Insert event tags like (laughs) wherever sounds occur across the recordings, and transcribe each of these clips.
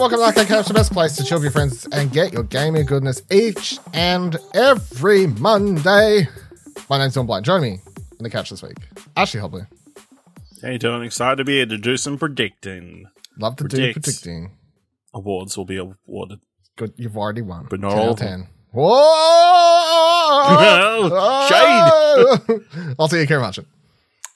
welcome back to Couch, the best place to chill with your friends and get your gaming goodness each and every Monday. My name's Dylan Blight. Join me in the couch this week. Ashley Hobley. Hey, Dylan, excited to be here to do some predicting. Love to Predict. do predicting. Awards will be awarded. Good, you've already won. But not 10 out all of of 10. Whoa! (laughs) Oh, shade. (laughs) I'll see you, Ciaran Marchant.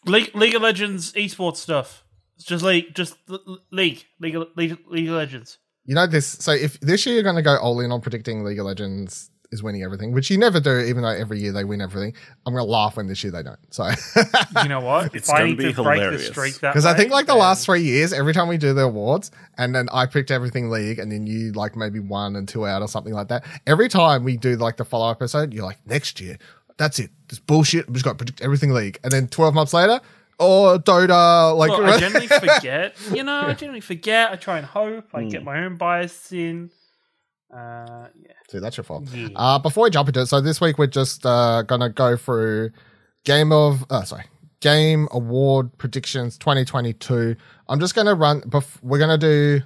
League, League of Legends esports stuff. It's just league, just l- l- league, League, League, League of Legends. You know this. So if this year you're going to go all in on predicting League of Legends is winning everything, which you never do, even though every year they win everything, I'm going to laugh when this year they don't. So (laughs) You know what? It's if gonna be the hilarious. streak because I think like the last three years, every time we do the awards, and then I picked everything League, and then you like maybe one and two out or something like that. Every time we do like the follow up episode, you're like next year. That's it. This bullshit. I'm just got to predict everything League, and then 12 months later. Or Dota, like Well, I (laughs) generally forget. You know, I generally forget. I try and hope. I Hmm. get my own bias in. Uh, yeah. See, that's your fault. Yeah. Uh, before we jump into it, so this week we're just uh, gonna go through game of uh, sorry game award predictions 2022. I'm just gonna run. Bef- we're gonna do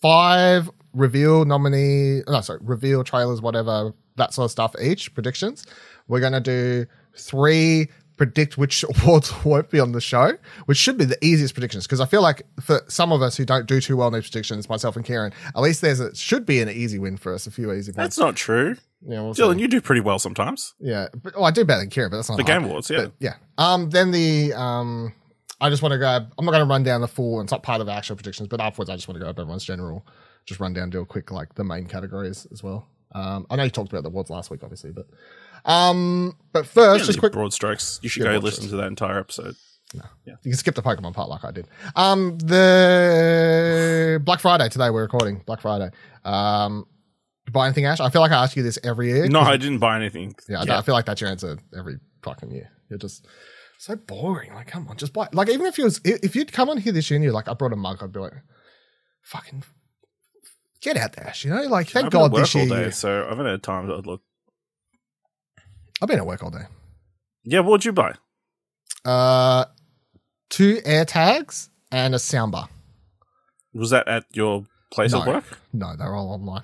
five reveal nominee. No, sorry, reveal trailers, whatever that sort of stuff. Each predictions. We're gonna do three predict which (laughs) awards won't be on the show, which should be the easiest predictions because I feel like for some of us who don't do too well in these predictions, myself and Ciaran, at least there's a should be an easy win for us. A few easy That's not true. Yeah, we'll Dylan, see. you do pretty well sometimes. Yeah, but, oh, I do better than Ciaran, but that's not The hard. Game Awards, yeah. But, yeah. Um, then the um, I just want to grab. I'm not going to run down the full. It's not part of the actual predictions, but afterwards, I just want to go up everyone's general. Just run down, do a quick like the main categories as well. Um, I know you talked about the awards last week, obviously, but um, but first, Yeah, just quick. broad strokes. You should Yeah, go broad listen strokes. to that entire episode. No. Yeah. You can skip the Pokemon part like I did. Um, the Black Friday today we're recording Black Friday. Um, buy anything, Ash? I feel like I ask you this every year. No, I didn't buy anything. Yeah, I- Yeah. I feel like that's your answer every fucking year. You're just so boring. Like, come on, just buy. Like, even if you was, if you'd come on here this year and you're like, I brought a mug, I'd be like, fucking get out there, Ash. You know, like, thank I've God this year. day, so I haven't had time to look. I've been at work all day. Yeah, what'd you buy? Uh, two air tags and a soundbar. Was that at your place of No. work? No, they're all online.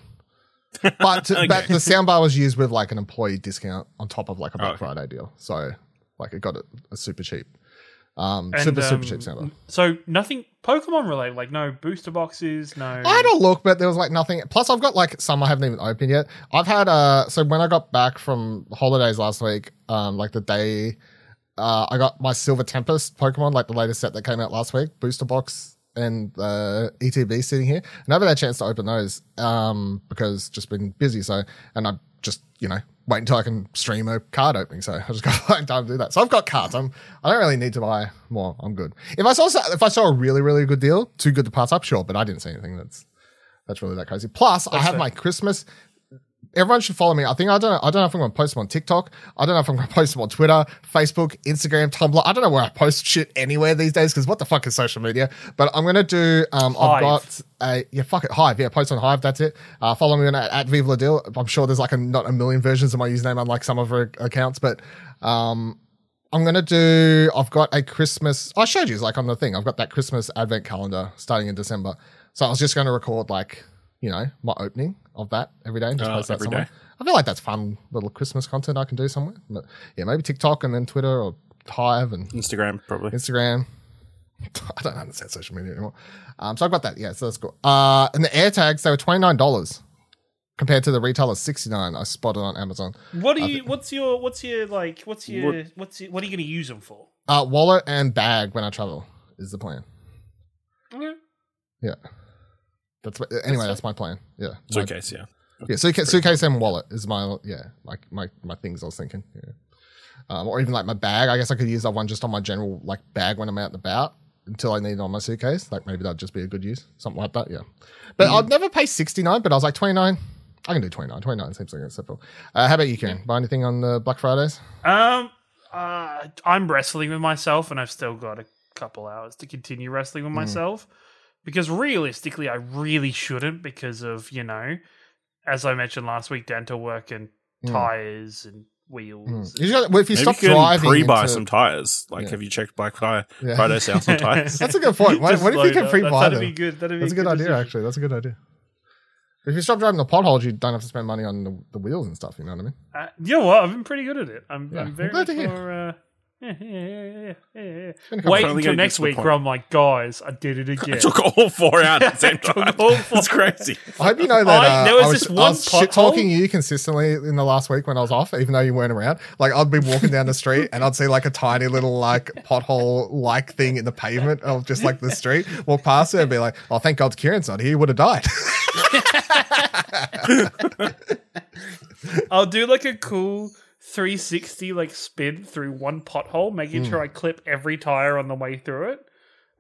But, (laughs) Okay. but the soundbar was used with like an employee discount on top of like a Black Oh, okay. Friday deal. So, like, it got it a super cheap, um, And, super super um, cheap soundbar. So nothing Pokemon related, like no booster boxes, no. I had a look, but there was like nothing. Plus, I've got like some I haven't even opened yet. I've had uh, so when I got back from holidays last week, um, like the day, uh, I got my Silver Tempest Pokemon, like the latest set that came out last week, booster box and uh, ETB sitting here. And I haven't had a chance to open those, um, because just been busy. So, and I just you know wait until I can stream a card opening. So I just got to find time to do that. So I've got cards. I'm I don't really need to buy more. I'm good. If I saw if I saw a really really good deal, too good to pass up, sure. But I didn't see anything that's that's really that crazy. Plus, I have fair. my Christmas. Everyone should follow me. I think I don't. Know, I don't know if I'm going to post them on TikTok. I don't know if I'm going to post them on Twitter, Facebook, Instagram, Tumblr. I don't know where I post shit anywhere these days because what the fuck is social media? But I'm going to do. Um, I've got a yeah, fuck it, Hive. Yeah, post on Hive. That's it. Uh, follow me on at, at Viva Deal. I'm sure there's like a not a million versions of my username unlike some of her accounts, but um, I'm gonna do. I've got a Christmas. I showed you like on the thing. I've got that Christmas advent calendar starting in December. So I was just gonna record like you know my opening of that every day and just Uh, post that every somewhere. day? I feel like that's fun little Christmas content I can do somewhere. But yeah, maybe TikTok and then Twitter or Hive and Instagram, probably. Instagram. (laughs) I don't understand social media anymore. Um, so I've got that. Yeah, so that's cool. Uh, and the air tags they were twenty nine dollars compared to the retailer sixty nine. I spotted on Amazon. What do you? What's your? What's your like? What's your? What's your, what are you going to use them for? Uh, wallet and bag when I travel is the plan. Okay. Yeah. That's what, anyway. That's my plan. Yeah. My- Suitcase, yeah. yeah. Suitcase, suitcase and wallet is my yeah like my my things. I was thinking. Yeah. Um, or even like my bag. I guess I could use that one just on my general like bag when I'm out and about until I need it on my suitcase. Like maybe that'd just be a good use, something like that. Yeah. But I'd never pay sixty nine. But I was like twenty nine. I can do 29. 29 seems like acceptable. Uh, how about you, Ciaran? Buy anything on the Black Fridays? Um. Uh, I'm wrestling with myself, and I've still got a couple hours to continue wrestling with myself. Because realistically, I really shouldn't, because of you know, as I mentioned last week, dental work and Mm. tires and wheels. You gotta- well, if you Maybe stop you can driving, pre-buy into- some tires. Like, Yeah. have you checked Black Friday, (laughs) Yeah. Friday sales on tires? (laughs) That's a good point. What, Just what if you can up. pre-buy That'd them? be good. That'd be That's a good idea, decision. actually. That's a good idea. If you stop driving the potholes, you don't have to spend money on the, the wheels and stuff. You know what I mean? Uh, you know what? I've been pretty good at it. I'm, Yeah, I'm I'm very glad to hear. for, uh, Wait until next week where I'm like, guys, I did it I again. (laughs) took all four out at the same time. all four It's crazy. I hope you know that I- uh, there was I was, this I one was shit talking you consistently in the last week when I was off, even though you weren't around. Like I'd be walking down the street and I'd see like a tiny little like pothole like thing in the pavement of just like the street. Walk past it and be like, "Oh, thank God Ciaran's not here. He would have died." (laughs) I'll do like a cool 360 like spin through one pothole, making sure I clip every tire on the way through it.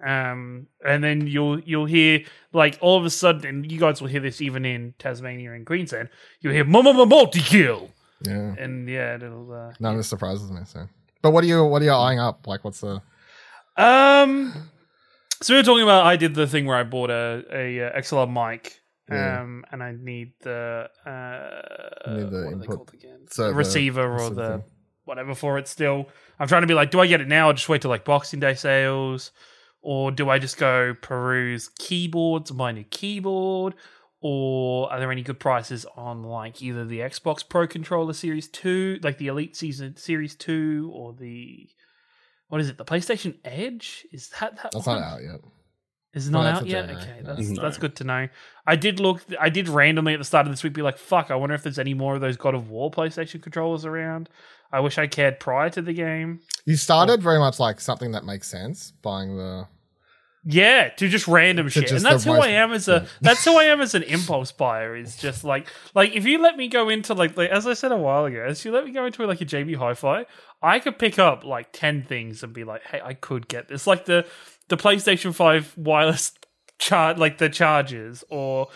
Um, and then you'll you'll hear like all of a sudden, and you guys will hear this even in Tasmania and Queensland. You'll hear "mama multi kill," yeah, and yeah, it'll. Uh, no, this surprises me. So, but what are you what are you eyeing up? Like, what's the Um, so we were talking about I did the thing where I bought a a uh, XLR mic. Yeah. Um, and I need the uh, need the what are they called again? server receiver or sort the whatever for it. Still, I'm trying to be like, do I get it now or just wait till like Boxing Day sales, or do I just go peruse keyboards, buy a new keyboard, or are there any good prices on like either the Xbox Pro Controller Series Two, like the Elite Season Series Two, or the what is it, the PlayStation Edge? Is that that that's one? not out yet. Is it No, not that's out a yet? demo, uh, Okay, mm-hmm. that's No. that's good to know. I did look. I did randomly at the start of this week be like, "Fuck!" I wonder if there's any more of those God of War PlayStation controllers around. I wish I cared prior to the game. You started very much like something that makes sense, buying the Yeah, to just random shit, just and that's the who most- I am as a. (laughs) That's who I am as an impulse buyer. Is just like like if you let me go into like, like as I said a while ago, as you let me go into like a JB Hi-Fi, I could pick up like ten things and be like, hey, I could get this. Like the the PlayStation Five wireless (laughs) chart, like the chargers, or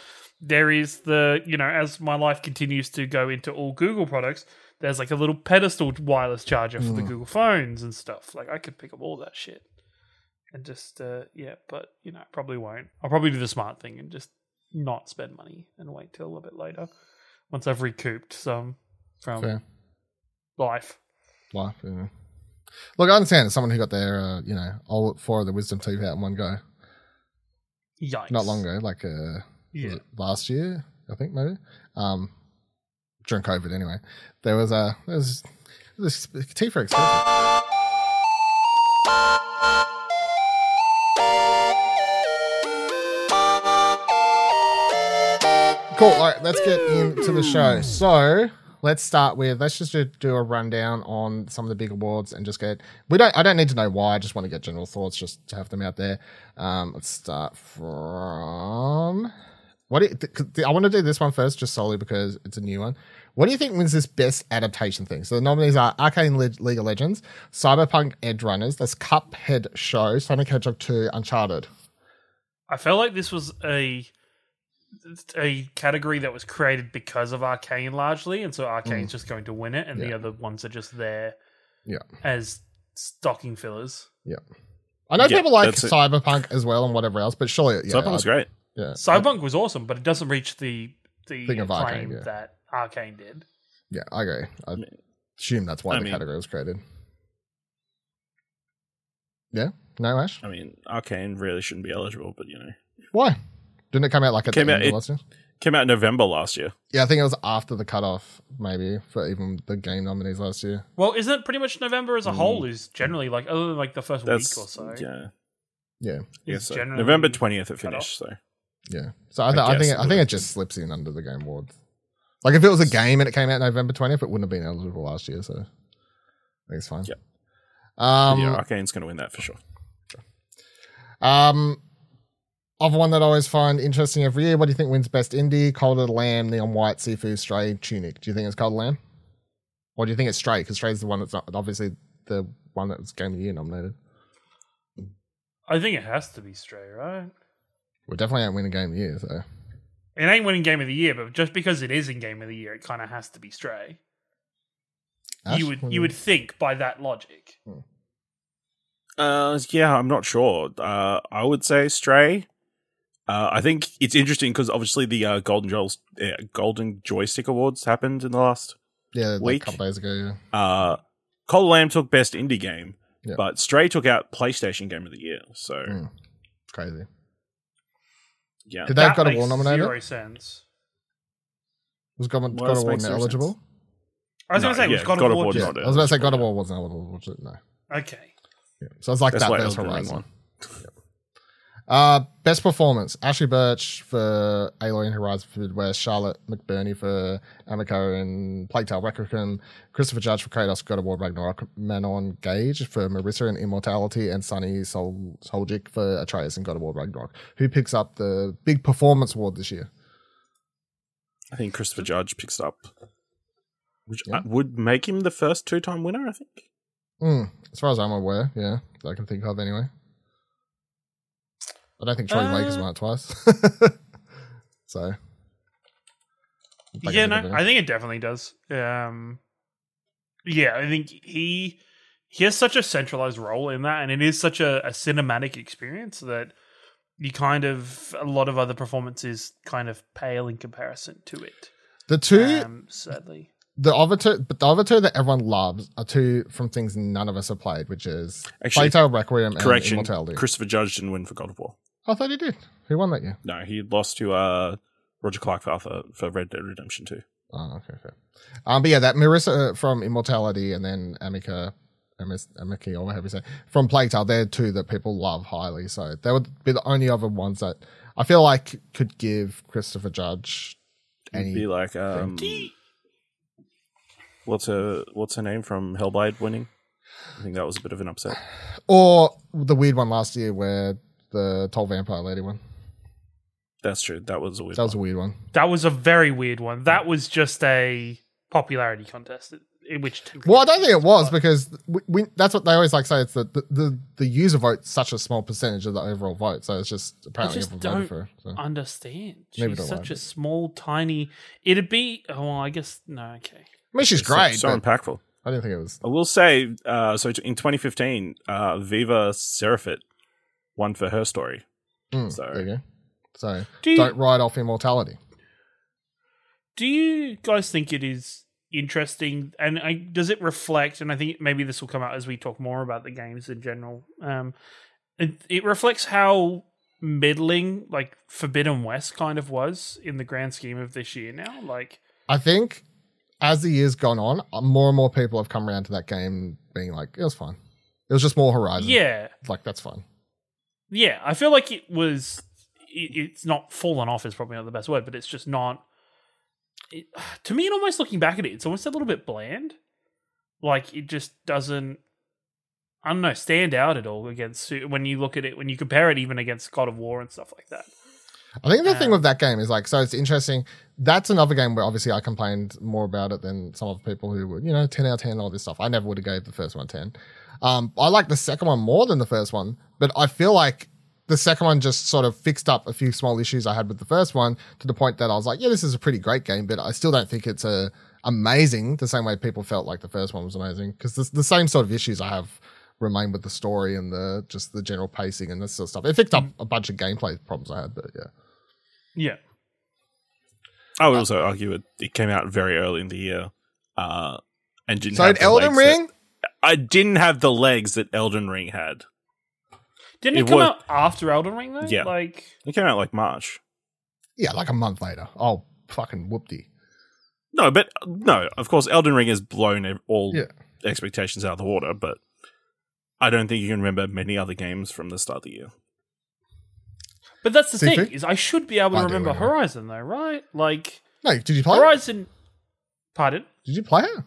there is the you know as my life continues to go into all Google products. There's like a little pedestal wireless charger for the Mm. Google phones and stuff. Like I could pick up all that shit and just uh yeah but you know probably won't i'll probably do the smart thing and just not spend money and wait till a bit later once i've recouped some from Fair. life life. Know. Look, I understand as someone who got their uh, you know all four of the wisdom teeth out in one go, yikes not long ago, like uh, yeah last year, I think maybe. Um, during COVID, anyway, there was a there was this teeth are expensive. Cool. All right, let's get into the show. So let's start with let's just do, a rundown on some of the big awards and just get we don't I don't need to know why. I just want to get general thoughts just to have them out there. Um, let's start from what do you, I want to do this one first, just solely because it's a new one. What do you think wins this best adaptation thing? So the nominees are Arcane Le- League of Legends, Cyberpunk Edge Runners, that's Cuphead Show, Sonic Hedgehog 2, Uncharted. i felt like this was a a category that was created because of arcane largely and so arcane's just going to win it and the Mm. Other ones are just there Yeah. as stocking fillers Yeah, I know Yeah, people like that's it. Cyberpunk as well and whatever else, but surely, yeah, Cyberpunk's I- great. yeah, cyberpunk was awesome but it doesn't reach the the Thing of Arcane, yeah. that arcane did yeah, I agree. I assume that's why I the mean- category was created. Yeah, no Ash. I mean, Arcane really shouldn't be eligible, but you know, Why didn't it come out like at Came the out- end of it- last year? came out in November last year. Yeah, I think it was after the cutoff, maybe for even the game nominees last year. Well, isn't it pretty much November as a Mm. whole is generally like other than like the first That's week or so. yeah. Yeah, Yeah, is so November twentieth it finished. So yeah. So I, th- I I, think it, it I think it just slips in under the game awards. Like if it was a game and it came out November twentieth, it wouldn't have been eligible last year. So I think it's fine. Yep. Um, yeah, Arcane's going to win that for sure. Um, other one that I always find interesting every year. What do you think wins best indie? Cult of the Lamb, Neon White, Sifu, Stray, Tunic. Do you think it's Cult of the Lamb? Or do you think it's Stray? Because Stray's the one that's not, obviously the one that was Game of the Year nominated. I think it has to be Stray, right? We definitely ain't winning Game of the Year, so It ain't winning Game of the Year, but just because it is in Game of the Year, it kind of has to be Stray. Ash, you would you would think by that logic. Uh, yeah, I'm not sure. Uh, I would say Stray. Uh, I think it's interesting because obviously the uh, Golden Joystick, uh, Golden Joystick Awards happened in the last. yeah, like week. a couple days ago. Yeah. Uh, Cult Lamb took Best Indie Game, Yeah. but Stray took out PlayStation Game of the Year. So Mm. It's crazy. yeah, Did they have That God of War nominated? Zero sense. Was God, Well, God this of War makes zero eligible? sense. I was No, going to say, yeah, was God, God of of War War not I was about to say God of. War wasn't eligible. was it? No. Okay. Yeah. So it's like That's that why versus Elden Ring Horizon. won. Uh, best performance: Ashly Burch for Aloy and Horizon Forbidden West, Charlotte McBurney for Amicia and Plague Tale Requiem, Christopher Judge for Kratos, God of War Ragnarok, Manon Gage for Marissa and Immortality, and Sunny Sol- Suljic for Atreus and God of War Ragnarok. Who picks up the big performance award this year? I think Christopher Judge picks it up, which Yeah. uh, would make him the first two-time winner. I think. Mm, as far as I'm aware, yeah, that I can think of anyway. I don't think Troy Baker has Uh, won it twice. (laughs) so. I yeah, no, think of it. I think it definitely does. Um, yeah, I think he he has such a centralized role in that, and it is such a, a cinematic experience that you kind of a lot of other performances kind of pale in comparison to it. the two Um, sadly, the other two, but the other two that everyone loves are two from things none of us have played, which is Actually, Plague Tale Requiem and Immortality. Christopher Judge didn't win for God of War. I thought he did. Who won that year? No, he lost to uh, Roger Clark for, Arthur for Red Dead Redemption 2. Oh, okay, okay. Um, but yeah, that Marissa from Immortality and then Amica, Amis, Amiki or whatever you say from Plague Tale. They're two that people love highly. So they would be the only other ones that I feel like could give Christopher Judge It'd any. be like um, what's her what's her name from Hellblade winning? I think that was a bit of an upset. or the weird one last year where the tall vampire lady one. That's true. That was a weird. That was a weird one. that was a very weird one. That was just a popularity contest in which. Well, I don't think it was because we, we, that's what they always like say. It's the, the, the, the user vote's such a small percentage of the overall vote. So it's just apparently just everyone voted don't for her. So. understand. Neither She's do I, such a but- small, tiny. It'd be. Oh, well, I guess no. Okay. I mean, she's So- great, So, but impactful. I didn't think it was. I will say. Uh, so in 2015, uh, Viva Seifert won for her story. Mm, So- there you go. So Do you, don't write off immortality. do you guys think it is interesting? And I, does it reflect? And I think maybe this will come out as we talk more about the games in general. Um, it, it reflects how middling like Forbidden West kind of was in the grand scheme of this year. Now, like. I think as the years gone on, uh, more and more people have come around to that game being like, it was fun. It was just more Horizon. Yeah, Like, that's fun. Yeah. I feel like it was. It, it's not fallen off is probably not the best word, but it's just not. It, (sighs) to me, and almost looking back at it, it's almost a little bit bland. Like it just doesn't. I don't know, stand out at all against when you look at it when you compare it even against God of War and stuff like that. I think the thing Um, with that game is like, so it's interesting. That's another game where obviously I complained more about it than some of the people who would, you know, 10 out of 10, all this stuff. I never would have gave the first one 10. Um, I like the second one more than the first one, but I feel like the second one just sort of fixed up a few small issues I had with the first one to the point that I was like, yeah, this is a pretty great game, but I still don't think it's a amazing the same way people felt like the first one was amazing because the, the same sort of issues I have remain with the story and the just the general pacing and this sort of stuff. It fixed up a bunch of gameplay problems I had, but yeah. Yeah, I would also argue it, it came out very early in the year, uh, and didn't. So Elden Ring, I didn't have the legs that Elden Ring had. didn't it, It come was- out after Elden Ring though? Yeah. like It came out like March. yeah, like a month later. Oh, fucking whoopty. No, but no, of course, Elden Ring has blown all Yeah. expectations out of the water. But I don't think you can remember many other games from the start of the year. But that's the Sifu? thing is, I should be able to I remember anyway. Horizon though, right? Like No, did you play it? Horizon. Pardon? Did you play it?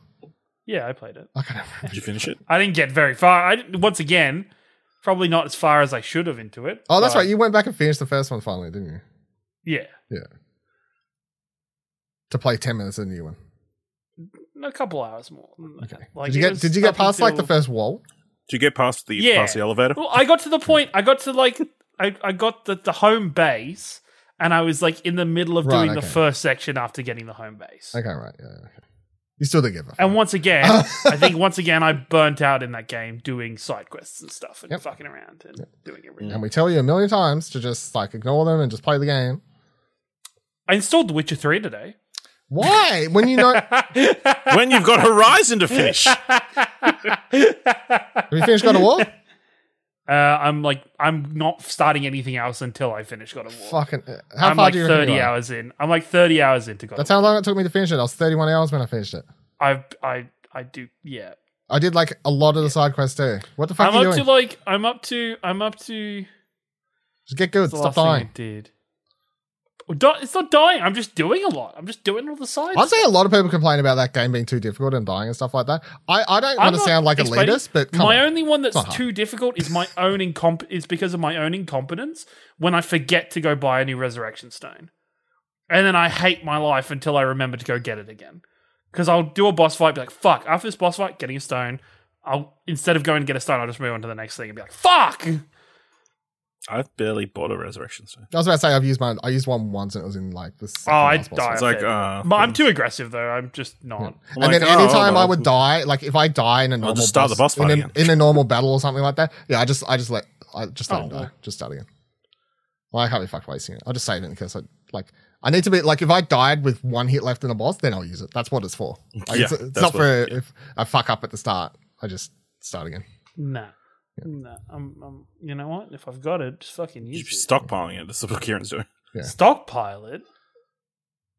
Yeah, I played it. I can't remember. Did you finish it? I didn't get very far. I didn't- once again, probably not as far as I should have into it. Oh, that's but right. You went back and finished the first one finally, didn't you? Yeah, Yeah. To play ten minutes of the new one. a couple hours more. Okay. Like, did you it get was Did you get up past like the until- first wall? Did you get past the Yeah. past the elevator? Well, I got to the point. I got to like I, I got the, the home base, and I was like in the middle of Right, doing the okay. first section after getting the home base. Okay, right. Yeah. Okay. You still did give up. And once again, (laughs) I think once again I burnt out in that game doing side quests and stuff and Yep. fucking around and doing everything. and we tell you a million times to just like ignore them and just play the game. I installed The Witcher Three today. Why? when you know, (laughs) when you've got Horizon to finish. (laughs) have you finished God of War? Uh, I'm like I'm not starting anything else until I finish God of War. Fucking. uh, How I'm far like do you reckon 30 you are? hours in. I'm like 30 hours into God. That's of how long it took me to finish it. I was 31 hours when I finished it. I I I do yeah. I did like a lot of the side quests too. What the fuck I'm are you up doing? to like I'm up to I'm up to Just get good. the Stop last thing I dying. did. It's not dying. I'm just doing a lot. I'm just doing all the sides. I'd say a lot of people complain about that game being too difficult and dying and stuff like that. I, I don't want to sound like elitist, but my on. only one that's too difficult is my (laughs) own incomp is because of my own incompetence when I forget to go buy a new resurrection stone. And then I hate my life until I remember to go get it again. Because I'll do a boss fight, be like, fuck, after this boss fight, getting a stone, I'll instead of going to get a stone, I'll just move on to the next thing and be like, fuck! I've barely bought a resurrection stone. I was about to say I've used mine. I used one once and it was in like the. second Oh, I last die. It's like, uh, but I'm too aggressive though. I'm just not. I'm and like, then oh, anytime I would die, like if I die in a normal just start the boss in, fight a, in a normal battle or something like that, yeah, I just I just let I just let Oh, him die. well. Just start again. Well, I can't be fucked wasting it. I'll just save it because I like I need to be like if I died with one hit left in a boss, then I'll use it. That's what it's for. Like, Yeah, it's, it's not what- for yeah. if I fuck up at the start. I just start again. Nah. Nah. I'm, I'm, you know what? If I've got it, just fucking You're use it. stockpiling it. That's what Ciaran's doing. Yeah. Stockpile it.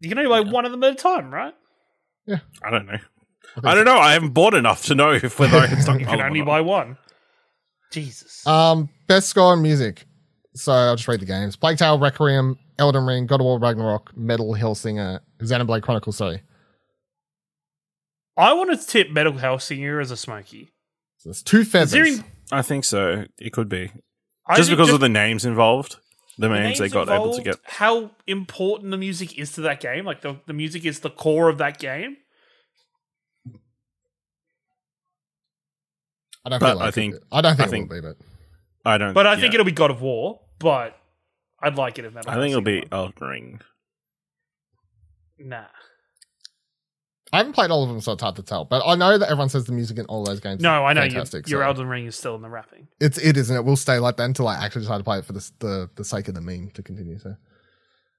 You can only buy one of them at a time, right? Yeah. I don't know. think I don't know. I haven't bought enough to know if whether I can (laughs) stockpile You can only buy one. Jesus. Um, best score in music. So I'll just read the games: Plague Tale, Requiem, Elden Ring, God of War, Ragnarok, Metal Hellsinger, Xenoblade Chronicles Sorry. I want to tip Metal Hellsinger as a smoky. So there's two feathers. Considering I think so. It could be I just think because of the names involved. The, the names they names got able to involved, get. How important the music is to that game. Like the, the music is the core of that game. I don't But feel like I think- it. I don't think I it think- will be, but I don't. But I think yeah. it'll be God of War. But I'd like it if Metal I think it'll be Hellsinger Elden Ring. Nah. I haven't played all of them, so it's hard to tell. But I know that everyone says the music in all those games. No, is I know you, fantastic, your so Elden Ring is still in the wrapping. It's it is, and it will stay like that until I actually decide to play it for the the, the sake of the meme to continue. So,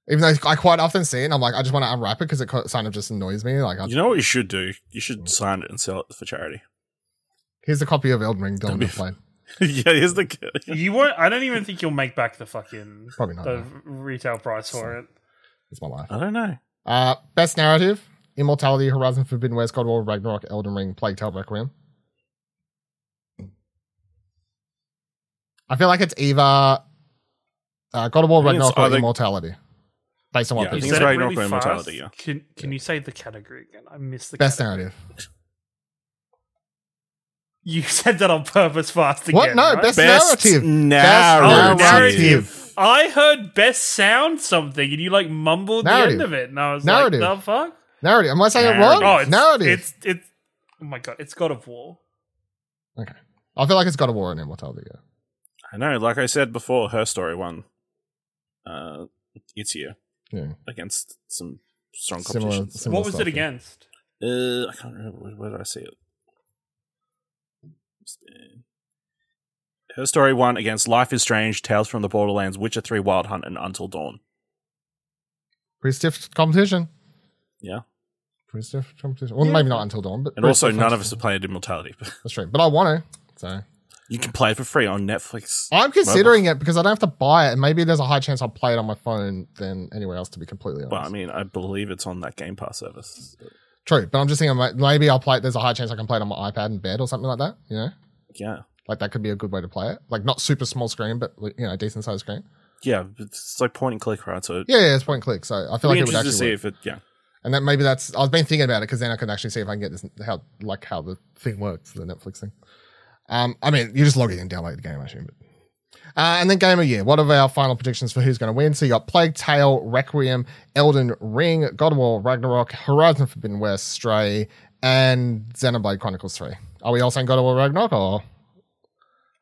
even though I quite often see it, and I'm like, I just want to unwrap it because it kind of just annoys me. Like, I, You know what you should do? You should sign it and sell it for charity. here's a copy of Elden Ring. Don't That'd be have played. (laughs) yeah, here's the. (laughs) You won't. I don't even think you'll make back the fucking Probably not. the no. retail price for it. It's my life. I don't know. Uh, best narrative: Immortality, Horizon Forbidden West, God of War, Ragnarok, Elden Ring, Plague Tale, Requiem. I feel like it's either uh, God of War, I Ragnarok, or either- Immortality, based on what Yeah, people say. said Ragnarok really fast. Immortality, yeah. Can Can you say the category again? I missed the Best category. narrative. You (laughs) said that on purpose fast again. What? No, right? best Best narrative. narrative. Best narrative. I heard best sound something, and you like mumbled the end of it, and I was Narrative. like, "The fuck." Narrative. Am I saying it Narrative. wrong? Oh, it's narrative. It's it's. Oh my god! It's God of War. okay. I feel like it's God of War in Immortality. Yeah. I know. Like I said before, her story won. Uh, it's here Yeah. against some strong Similar- competition. similar- What was stuff, it yeah. against? Uh, I can't remember where, where did I see it. Her story won against Life is Strange, Tales from the Borderlands, Witcher 3 Wild Hunt, and Until Dawn. Pretty stiff competition. Yeah. Pretty competition. Well, Yeah. maybe not until dawn, but And also, none of us have played Immortality. (laughs) That's true. But I want to. So you can play it for free on Netflix. I'm considering it because I don't have to buy it, and maybe there's a high chance I'll play it on my phone than anywhere else. To be completely honest. But I mean, I believe it's on that Game Pass service. True, but I'm just thinking maybe I'll play it. There's a high chance I can play it on my iPad in bed or something like that. You know, Yeah. like that could be a good way to play it. Like not super small screen, but you know, decent sized screen. Yeah, it's like point and click, right? So Yeah, yeah, it's point and click. So I feel I'd be like it would interested to actually see work. if it, yeah. And that maybe that's I've been thinking about it because then I can actually see if I can get this how like how the thing works, the Netflix thing. Um, I mean, you just log in and download the game, I assume. But. Uh, and then game of year. What are our final predictions for who's going to win? So you got Plague Tale, Requiem, Elden Ring, God of War, Ragnarok, Horizon Forbidden West, Stray, and Xenoblade Chronicles Three. Are we all saying God of War, Ragnarok, or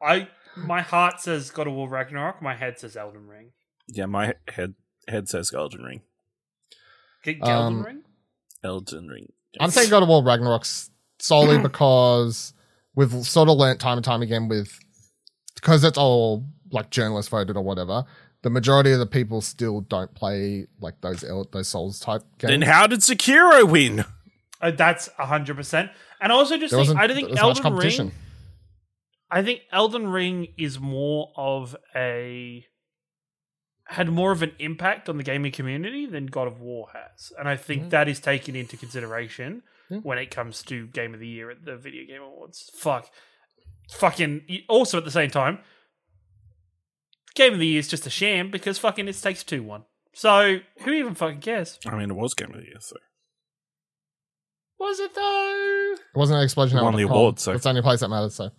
I my heart says God of War Ragnarok. My head says Elden Ring. Yeah, my head head says Elden Ring. Get Um, Elden Ring. Elden Ring. I'm saying God of War Ragnarok s- solely (clears throat) because we've sort of learnt time and time again with because it's all like journalist voted or whatever. The majority of the people still don't play like those El- those Souls type games. Then how did Sekiro win? Uh, that's hundred percent. And also just think I don't think as much Elden competition. Ring. I think Elden Ring is more of a had more of an impact on the gaming community than God of War has, and I think Mhm. that is taken into consideration Yeah. when it comes to Game of the Year at the Video Game Awards. Fuck, fucking. Also, at the same time, Game of the Year is just a sham because fucking it takes two one. So who even fucking cares? I mean, it was Game of the Year, so Was it though? It wasn't an explosion. Won at the Capcom. award, so- it's the only place that matters. So,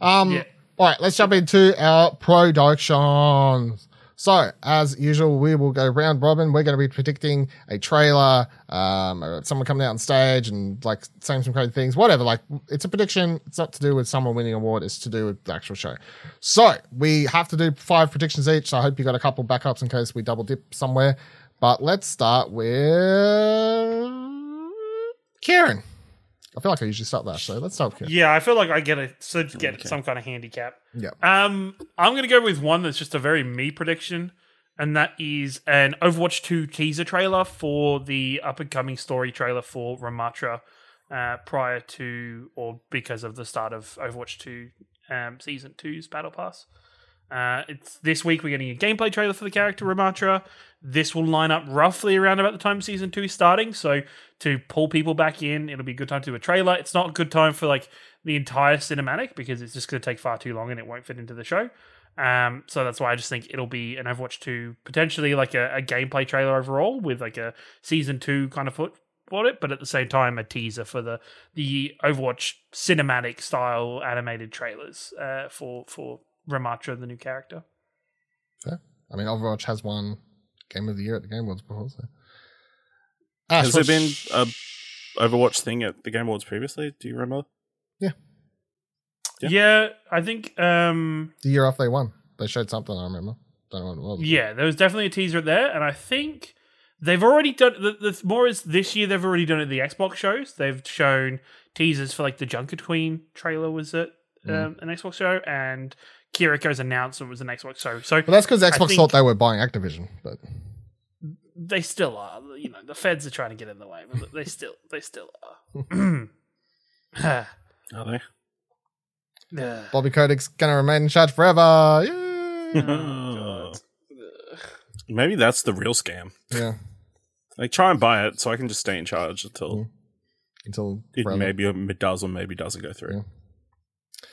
um, Yeah. all right, let's jump into our productions. So, as usual, we will go round robin. We're going to be predicting a trailer, um, someone coming out on stage and like saying some crazy things, whatever. Like, it's a prediction. It's not to do with someone winning an award. It's to do with the actual show. So, we have to do five predictions each. So I hope you got a couple backups in case we double dip somewhere. But let's start with Ciaran. I feel like I usually start that, so let's start with Ciaran. Yeah, I feel like I get a should get Okay. some kind of handicap. Yeah. Um, I'm going to go with one that's just a very me prediction, and that is an Overwatch 2 teaser trailer for the up and coming story trailer for Ramatra uh, prior to or because of the start of Overwatch 2 um, Season 2's Battle Pass. Uh, it's this week we're getting a gameplay trailer for the character Ramatra. This will line up roughly around about the time season two is starting. So to pull people back in, it'll be a good time to do a trailer. It's not a good time for like the entire cinematic because it's just going to take far too long and it won't fit into the show. Um, so that's why I just think it'll be an Overwatch 2, potentially like a, a gameplay trailer overall with like a season two kind of foot for it, but at the same time a teaser for the the Overwatch cinematic style animated trailers uh, for for Ramatra, the new character. I mean, Overwatch has won Game of the Year at the Game Awards before. So. Ash, has there been a Overwatch thing at the Game Awards previously? Do you remember? Yeah, Yeah. I think um the year after they won? They showed something. I remember. Don't know what it was. Yeah, there was definitely a teaser there, and I think they've already done the, the more is this year. They've already done it at the Xbox shows. They've shown teasers for like the Junker Queen trailer was at um, an Xbox show, and Kiriko's announcement was an Xbox show. So But that's because Xbox thought they were buying Activision. But they still are. You know, the feds are trying to get in the way, but they still they still are. (laughs) (clears throat) Are they? Yeah. Bobby Kotick's gonna remain in charge forever. Yay! (laughs) Oh, Maybe that's the real scam. yeah, (laughs) Like, try and buy it so I can just stay in charge until Mm. until it forever. maybe it does or maybe doesn't go through. Yeah.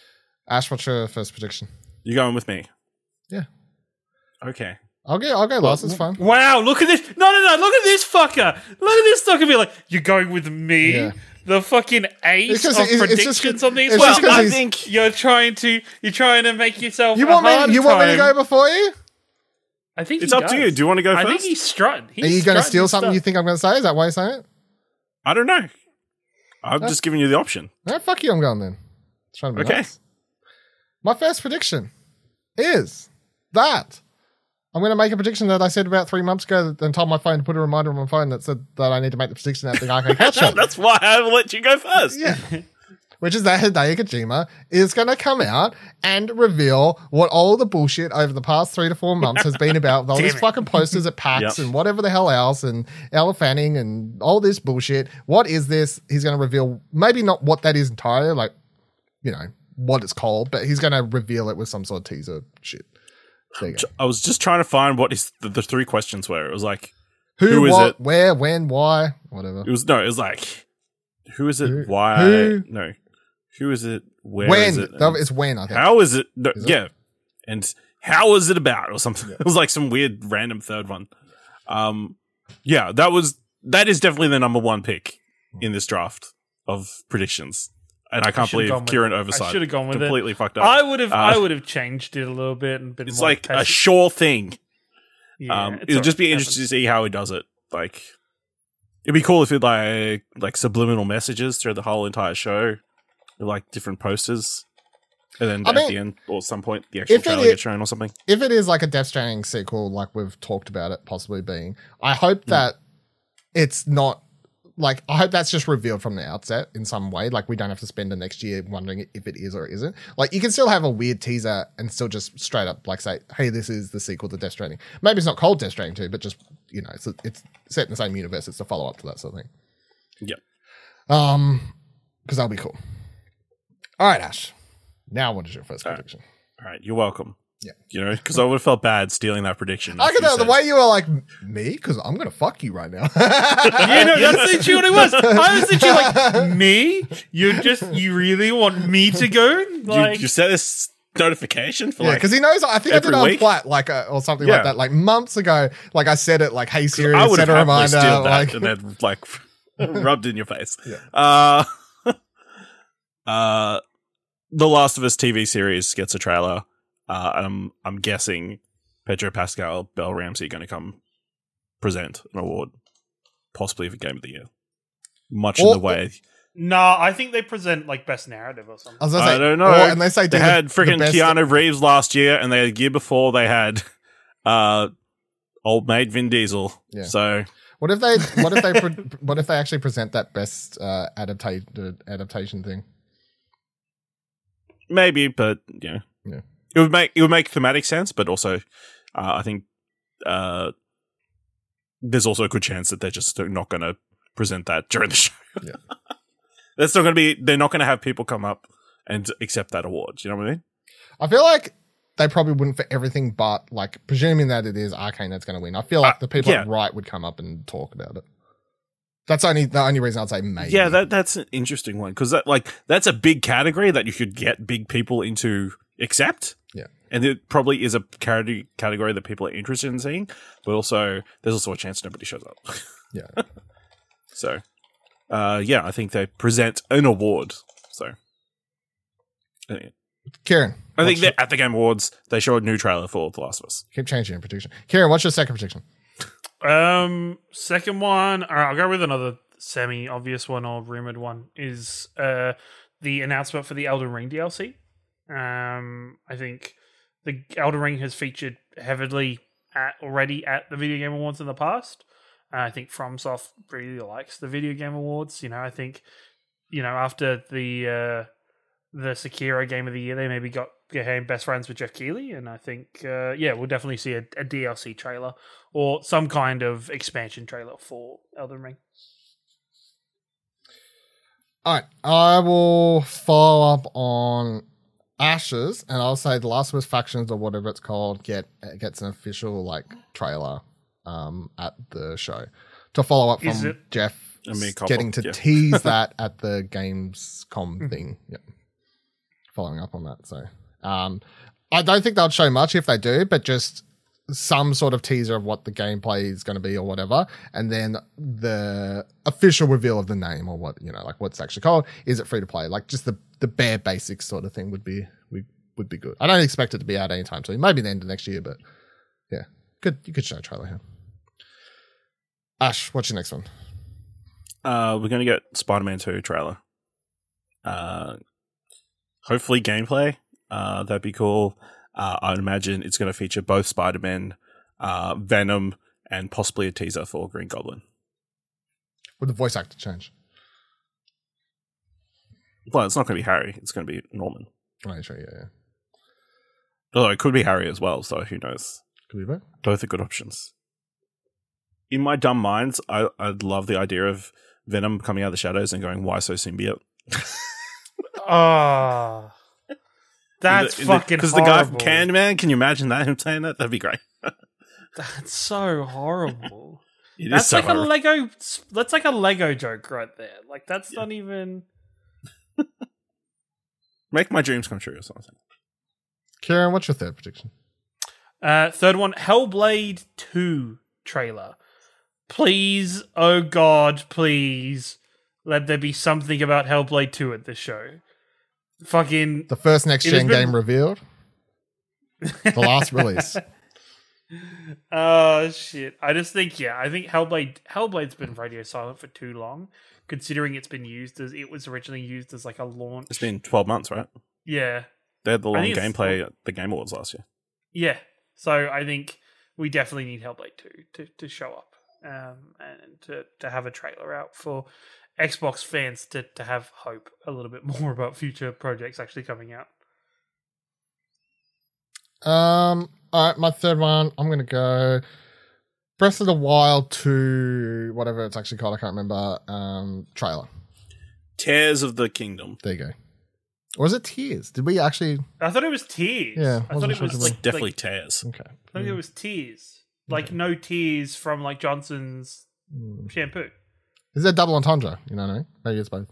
Ash, what's your first prediction? You going with me? Yeah. Okay. I'll go. I'll go last. It's fine. Wow, look at this. No, no, no. Look at this fucker. Look at this fucker be like, you're going with me? Yeah. The fucking ace of it's- it's predictions just- on these. Well, I think you're trying to you're trying to make yourself You a want hard me? You want me to go before you? I think It's he up to you. Do you want to go I first? think he's strutting. He's Are you going to steal something stuff. you think I'm going to say? Is that why you're saying it? I don't know. I'm just giving you the option. No, fuck you. I'm going then. Trying to be Okay. nice. My first prediction is that I'm going to make a prediction that I said about three months ago and told my phone to put a reminder on my phone that said that I need to make the prediction at the Arcade Couch Show. That's why I let you go first. Yeah. (laughs) Which is that Hideo Kojima is going to come out and reveal what all the bullshit over the past three to four months has been about all (laughs) these it. fucking posters at PAX Yep. and whatever the hell else and Elle Fanning and all this bullshit. What is this? He's going to reveal maybe not what that is entirely, like, you know, what it's called, but he's going to reveal it with some sort of teaser shit. There you go. I was just trying to find what is the, the three questions were. It was like Who, who is what, it? where, when, why, whatever. it was no, it was like who is it? Who- why? who- No, who is it? Where when? is it? That- It's when, I think. How is it? No, Is it? yeah, and how is it about or something? (laughs) It was like some weird random third one. Um, yeah, that was that is definitely the number one pick in this draft of predictions, and I can't should've believe with Ciaran it. I oversight. should've gone with it. completely fucked up. I would have Uh, I would have changed it a little bit and been it's more like a sure thing. Yeah, um, it'll just alright. be interesting to see how he does it. Like, it'd be cool if it like like subliminal messages through the whole entire show, like different posters, and then I at mean, the end or some point the actual if it trailer gets shown or something. if it is like a Death Stranding sequel, like we've talked about it possibly being, I hope that it's not like I hope that's just revealed from the outset in some way. Like we don't have to spend the next year wondering if it is or isn't. Like you can still have a weird teaser and still just straight up like say, "Hey, this is the sequel to Death Stranding." Maybe it's not called Death Stranding two, but just you know, it's it's set in the same universe. It's a follow up to that sort of thing. Yep. Um, because that'll be cool. All right, Ash. Now, what is your first All right. prediction? All right, you're welcome. Yeah. You know, because I would have felt bad stealing that prediction. I after can you tell the way you were like me because I'm gonna fuck you right now. (laughs) You know, that's literally what it was. I was literally like, me? You just, you really want me to go? You, Like, you set this notification for Yeah, like because he knows. I think I did every it on week? flat, like uh, or something Yeah. like that, like months ago. Like I said it, like "Hey Siri, I would set have a happily reminder." steal that Like, and then like (laughs) rubbed in your face. Yeah. Uh, (laughs) uh, the Last of Us TV series gets a trailer. Uh, I'm I'm guessing Pedro Pascal, Bella Ramsey, going to come present an award, possibly for Game of the Year. Much in the way nah, I think they present like best narrative or something. I was gonna I don't know. or- and they say they the- had freaking best- Keanu Reeves last year, and the year before they had uh, old mate Vin Diesel. Yeah. So What if they? What if they? (laughs) pre- what if they actually present that best uh, adaptation adaptation thing? maybe, but you know, Yeah. It would make it would make thematic sense, but also, uh, I think uh, there's also a good chance that they're just not going to present that during the (laughs) show. Yeah. (laughs) That's not going to be. They're not going to have people come up and accept that award. You know what I mean? I feel like they probably wouldn't for everything, but like presuming that it is Arcane that's going to win. I feel like Uh, the people yeah. right would come up and talk about it. That's only the only reason I'd say maybe. Yeah, that that's an interesting one because that like that's a big category that you could get big people into accept. Yeah. and it probably is a category category that people are interested in seeing, but also there's also a chance nobody shows up. (laughs) Yeah. (laughs) so, uh, yeah, I think they present an award. So, uh, Ciaran, I think what's that at the Game Awards they show a new trailer for The Last of Us. keep changing your prediction. Ciaran, what's your second prediction? Um, second one, all right, I'll go with another semi obvious one or rumored one is uh the announcement for the Elden Ring DLC. Um, I think the Elden Ring has featured heavily at already at the Video Game Awards in the past. Uh, I think FromSoft really likes the Video Game Awards. You know, I think you know after the uh the Sekiro Game of the Year, they maybe got became best friends with Geoff Keighley, and I think uh, yeah, we'll definitely see a, a DLC trailer or some kind of expansion trailer for Elden Ring. All right, I will follow up on Ashes, and I'll say the Last of Us factions or whatever it's called get gets an official like trailer um at the show to follow up from Geoff I mean, getting to yeah. tease (laughs) that at the Gamescom thing. Yep, following up on that. So, um, I don't think they'll show much if they do, but just some sort of teaser of what the gameplay is going to be or whatever, and then the official reveal of the name or what you know, like what's actually called. Is it free to play? Like just the the bare basics sort of thing would be would, would be good. I don't expect it to be out anytime soon. Maybe the end of next year, but yeah, good. You could show a trailer here. Ash, what's your next one? Uh, we're gonna get Spider-Man Two trailer. Uh, hopefully gameplay. Uh, that'd be cool. Uh, I'd imagine it's gonna feature both Spider-Man, uh, Venom, and possibly a teaser for Green Goblin. Would the voice actor change? Well, it's not gonna be Harry. It's gonna be Norman. Right, sure, yeah, yeah. Although it could be Harry as well. So who knows? Could be both. Both are good options. In my dumb minds, I I'd love the idea of Venom coming out of the shadows and going, "Why so symbiote?" (laughs) Ah, that's fucking because the guy from horrible. Candyman. Can you imagine that him saying that? That'd be great. (laughs) That's so horrible. (laughs) It is that's so like horrible. a Lego. That's like a Lego joke right there. Like that's not even. (laughs) Make my dreams come true or something. Ciaran, what's your third prediction? Uh, third one, Hellblade Two trailer. Please, oh God, please, let there be something about Hellblade Two at this show. Fucking The first next gen been- game revealed. The last (laughs) release. Oh shit! I just think yeah, I think Hellblade Hellblade's been radio silent for too long, considering it's been used as it was originally used as like a launch. It's been twelve months, right? yeah, They had the long gameplay at the Game Awards last year. yeah. So I think we definitely need Hellblade two to to show up, um, and to to have a trailer out for Xbox fans to to have hope a little bit (laughs) more about future projects actually coming out. Um, all right, my third one, I'm gonna go Breath of the Wild 2, whatever it's actually called, I can't remember. Um, trailer. Tears of the Kingdom. There you go. Or is it Tears? Did we actually? I thought it was tears. Yeah, I thought it sure was like. Definitely Like, tears. Okay. I think it was tears. Like no tears from like Johnson's Mm. shampoo. Is there double entendre? You know what I mean? Maybe it's both.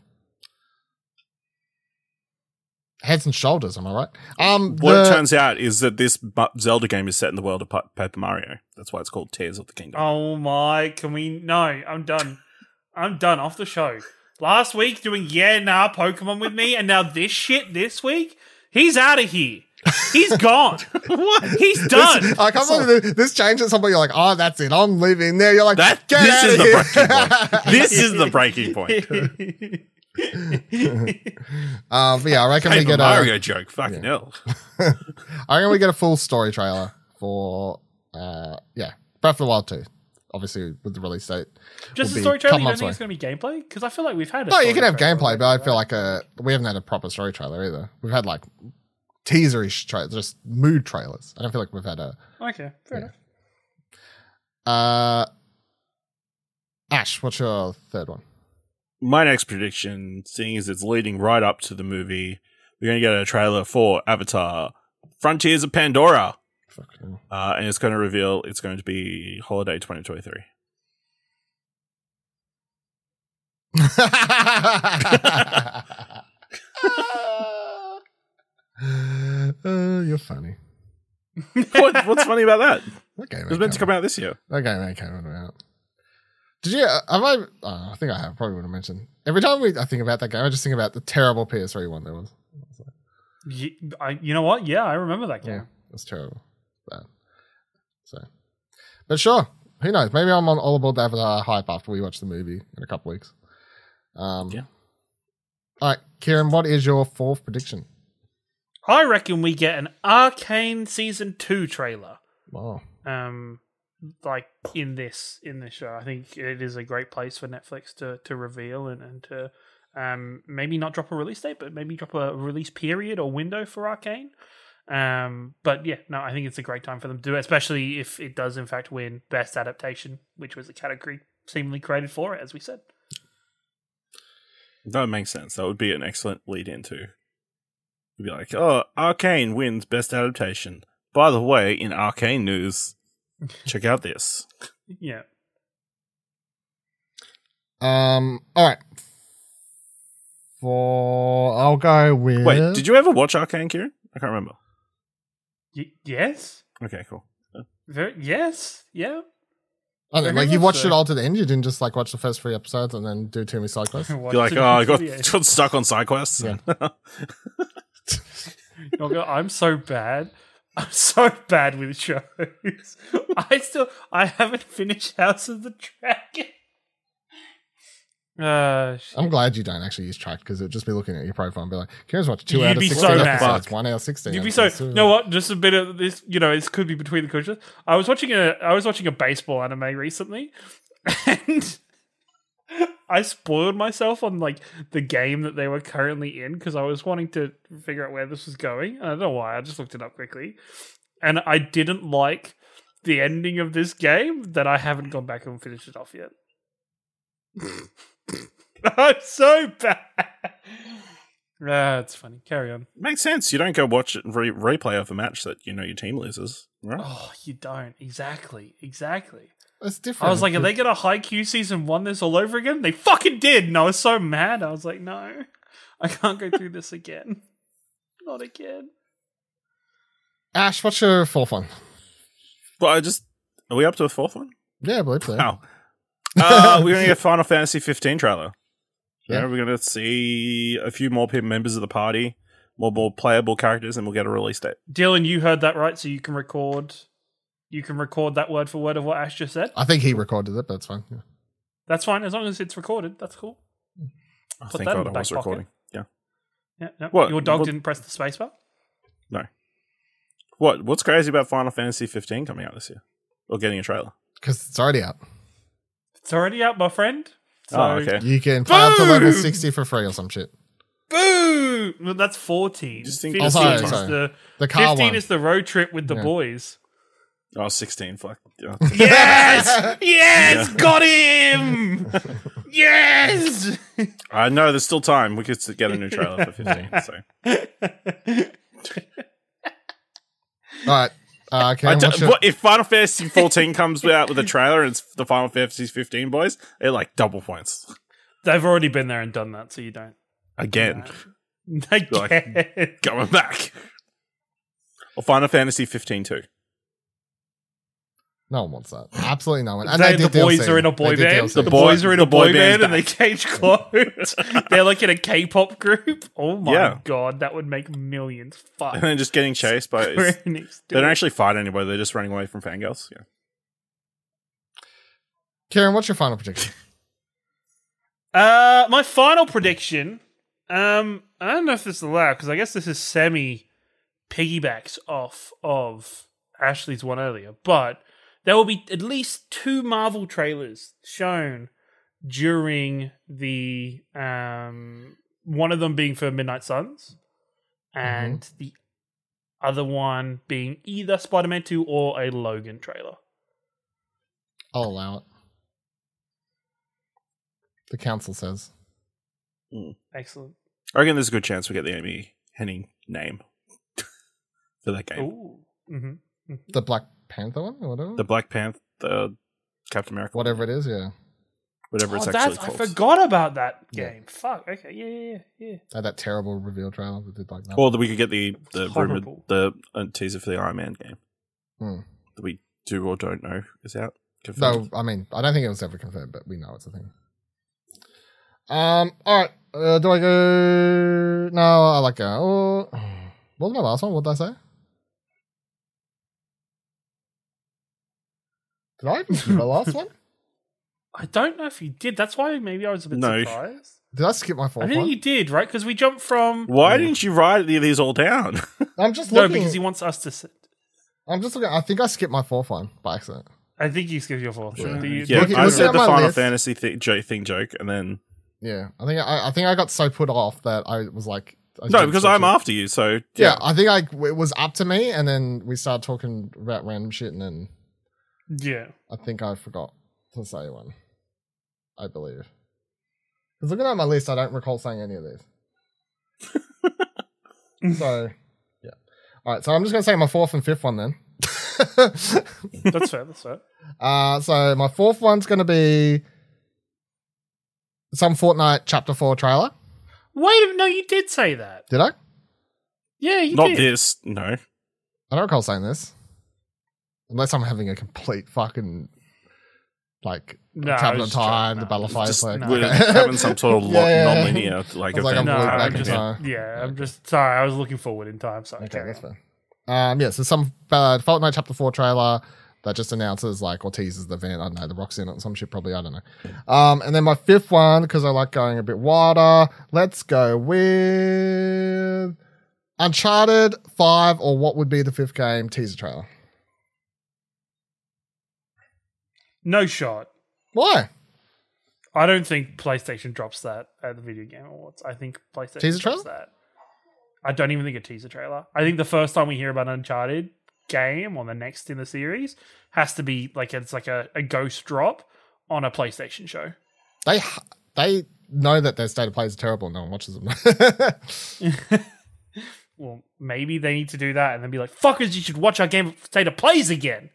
Heads and shoulders. Am I right? Um, What the- it turns out is that this Zelda game is set in the world of Pa- Paper Mario. That's why it's called Tears of the Kingdom. Oh my! Can we? No, I'm done. I'm done. Off the show. Last week doing yeah nah Pokemon with me, and now this shit this week. He's out of here. He's gone. (laughs) what? He's done. This- I can't believe this, this changes something. You're like, oh, that's it. I'm leaving there. You're like, That get this out is of the here. breaking point. (laughs) This is the breaking point. (laughs) um, but yeah, I reckon we get Mario a. Mario joke. Fucking hell. I reckon we get a full story trailer for. Uh, yeah, Breath of the Wild 2. Obviously, with the release date. Just will the story trailer. couple You don't months think it's going to be gameplay? Because I feel like we've had. A No, you can have gameplay, but I feel like a we haven't had a proper story trailer either. We've had like teaserish trailers, just mood trailers. I don't feel like we've had a. okay, fair Yeah. enough. Uh, Ash, what's your third one? My next prediction, seeing as it's leading right up to the movie, we're going to get a trailer for Avatar Frontiers of Pandora. Fucking- Uh, and it's going to reveal it's going to be holiday 2023. (laughs) (laughs) (laughs) Uh, you're funny. (laughs) what, what's funny about that? That game It was meant to come out this year. That game ain't coming out. Did you? Uh, have I? Oh, I think I have. Probably would have mentioned. Every time we, I think about that game, I just think about the terrible PS3 one there was. You, I, you know what? Yeah, I remember that game. Yeah, that's terrible. Bad. So, but sure. Who knows? Maybe I'm on all aboard the Avatar hype after we watch the movie in a couple weeks. Um, Yeah. All right, Ciaran, what is your fourth prediction? I reckon we get an Arcane season two trailer. Wow. Um, like in this in this show, I think it is a great place for Netflix to to reveal and and to um maybe not drop a release date, but maybe drop a release period or window for Arcane. Um, but yeah, no, I think it's a great time for them to do it, especially if it does in fact win best adaptation, which was a category seemingly created for it, as we said. That makes sense. That would be an excellent lead into. You'd be like, oh, Arcane wins Best Adaptation. By the way, in Arcane news, (laughs) check out this. Yeah. Um. All right. For I'll go with. Wait, did you ever watch Arcane, Ciaran? I can't remember. Y- yes. Okay, cool. Very, yes. Yeah. I don't know, like you watched so. it all to the end. You didn't just like watch the first three episodes and then do too many side quests. (laughs) You're like, oh, I got, got (laughs) stuck on side quests. Yeah. (laughs) Go, I'm so bad. I'm so bad with shows. (laughs) I still I haven't finished House of the Dragon. Uh. I'm glad you don't actually use track because it'd just be looking at your profile and be like, Ciaran's watched two You'd out of be 16 so episodes, Fuck. one of 16. You'd be so. You know what? Just a bit of this. You know, it could be between the cushions. I was watching a. I was watching a baseball anime recently, (laughs) and (laughs) I spoiled myself on like the game that they were currently in because I was wanting to figure out where this was going. I don't know why. I just looked it up quickly, and I didn't like the ending of this game that I haven't gone back and finished it off yet. (laughs) I'm so bad. (laughs) Ah, it's funny. Carry on. Makes sense. You don't go watch it re- replay of a match that you know your team loses, right? Oh, you don't. Exactly. Exactly. It's different. I was like, are they going to Haikyuu season one this all over again? They fucking did. And I was so mad. I was like, no, I can't go through this again. (laughs) Not again. Ash, what's your fourth one? Well, I just are we up to a fourth one? Yeah, I believe so. Wow. Uh, we're gonna get a (laughs) Final Fantasy 15 trailer. Yeah. Yeah, we're gonna see a few more pe- members of the party, more more playable characters, and we'll get a release date. Dylan, you heard that right. So you can record. You can record that word for word of what Ash just said. I think he recorded it, but it's fine. Yeah. That's fine as long as it's recorded. That's cool. Oh, Put thank that in the I back was pocket. recording. Yeah. Yeah. No, What? Your dog What- didn't press the spacebar. No. What? What's crazy about Final Fantasy 15 coming out this year, or getting a trailer? Because it's already out. It's already out, my friend. Oh, so, oh, okay. You can play up to level 60 for free or some shit. Boo! Well, that's 14. Just think- 15 Oh, sorry, is sorry. the The car 15 one. is the road trip with the Yeah. boys. Oh, 16. Fuck. Yeah. (laughs) Yes! yes! Got him! (laughs) yes! I know there's still time. We could get a new trailer for (laughs) 15. So All right. Uh, I Cam, don't- what's your- what, if Final Fantasy 14 comes out with a trailer and it's the Final Fantasy 15 boys, they're like double points They've already been there and done that, so you don't. again. Again. Going back. Or Final Fantasy 15 too. No one wants that. Absolutely no one. And They- they, the boys DLC. are in a boy band. The, The boys are in a boy, boy band band's and they change clothes. (laughs) They're like in a K-pop group. Oh my Yeah. god, that would make millions. Fuck. And then just getting chased by. Square It's, Enix, they don't actually fight anybody. They're just running away from fangirls. Yeah. Karen, what's your final prediction? (laughs) Uh, my final prediction. Um, I don't know if this is allowed because I guess this is semi piggybacks off of Ashley's one earlier, but there will be at least two Marvel trailers shown during the um one of them being for Midnight Suns, and the other one being either Spider Man Two or a Logan trailer. I'll allow it. The council says. Mm. Excellent. I reckon there's a good chance we get the Amy Hennig name (laughs) for that game. Ooh. hmm The Black Panther one or whatever? The Black Panther, the Captain America, whatever it is, yeah. whatever it's oh, actually that's, I forgot about that Yeah. game. Fuck. Okay. Yeah, yeah, yeah, yeah. Had that terrible reveal trailer that did like that. Or that we could get the the rumored the uh, teaser for the Iron Man game Hmm. that we do or don't know is out. Confirmed. No, I mean, I don't think it was ever confirmed, but we know it's a thing. Um, all right. Uh, do I go? No, I like go. Oh, (sighs) what was my last one? What did I say? Did I even do my last one? (laughs) I don't know if you did. That's why maybe I was a bit No. surprised. Did I skip my fourth? I fourth think one? you did, right? Because we jumped from Why Yeah. didn't you write these all down? (laughs) I'm just no, looking. because he wants us to. Sit. I'm just looking. I think I skipped my fourth one by accident. I think you skipped your fourth. Yeah. Do you- yeah, Looking- I looking said at the my Final list- Fantasy thi- jo- thing joke, and then Yeah, I think I, I think I got so put off that I was like, I no, jumped because straight I'm to- after you. So Yeah, yeah, I think I it was up to me, and then we started talking about random shit, and then yeah. I think I forgot to say one. I believe. Because looking at my list, I don't recall saying any of these. (laughs) so, yeah. All right, so I'm just going to say my fourth and fifth one then. (laughs) That's fair. That's fair. uh, so my fourth one's going to be some Fortnite Chapter 4 trailer. Wait. No, you did say that. Did I? Yeah, you did. not did. this. No, I don't recall saying this. Unless I'm having a complete fucking like No, I Traveling was Time, joking. the Battle of Fire just Flag. we're Okay. having some sort of (laughs) lo- Yeah, yeah. non-linear like I like, event. No, I'm happening I'm just, time. yeah, I'm just sorry. I was looking forward in time. Sorry. Okay, that's on. fair. Um, yeah, so some uh, Fortnite Chapter 4 trailer that just announces, like, or teases the event. I don't know, the Rock's in it, some shit, probably, I don't know. Um, and then my fifth one, because I like going a bit wider, let's go with Uncharted 5, or what would be the fifth game teaser trailer. No shot. Why? I don't think PlayStation drops that at the Video Game Awards. I think PlayStation Teaser drops that. I don't even think a teaser trailer. I think the first time we hear about an Uncharted game or the next in the series has to be like it's like a, a ghost drop on a PlayStation show. They they know that their state of play is terrible and no one watches them. (laughs) (laughs) Well, maybe they need to do that and then be like, fuckers, you should watch our game of State of Plays again.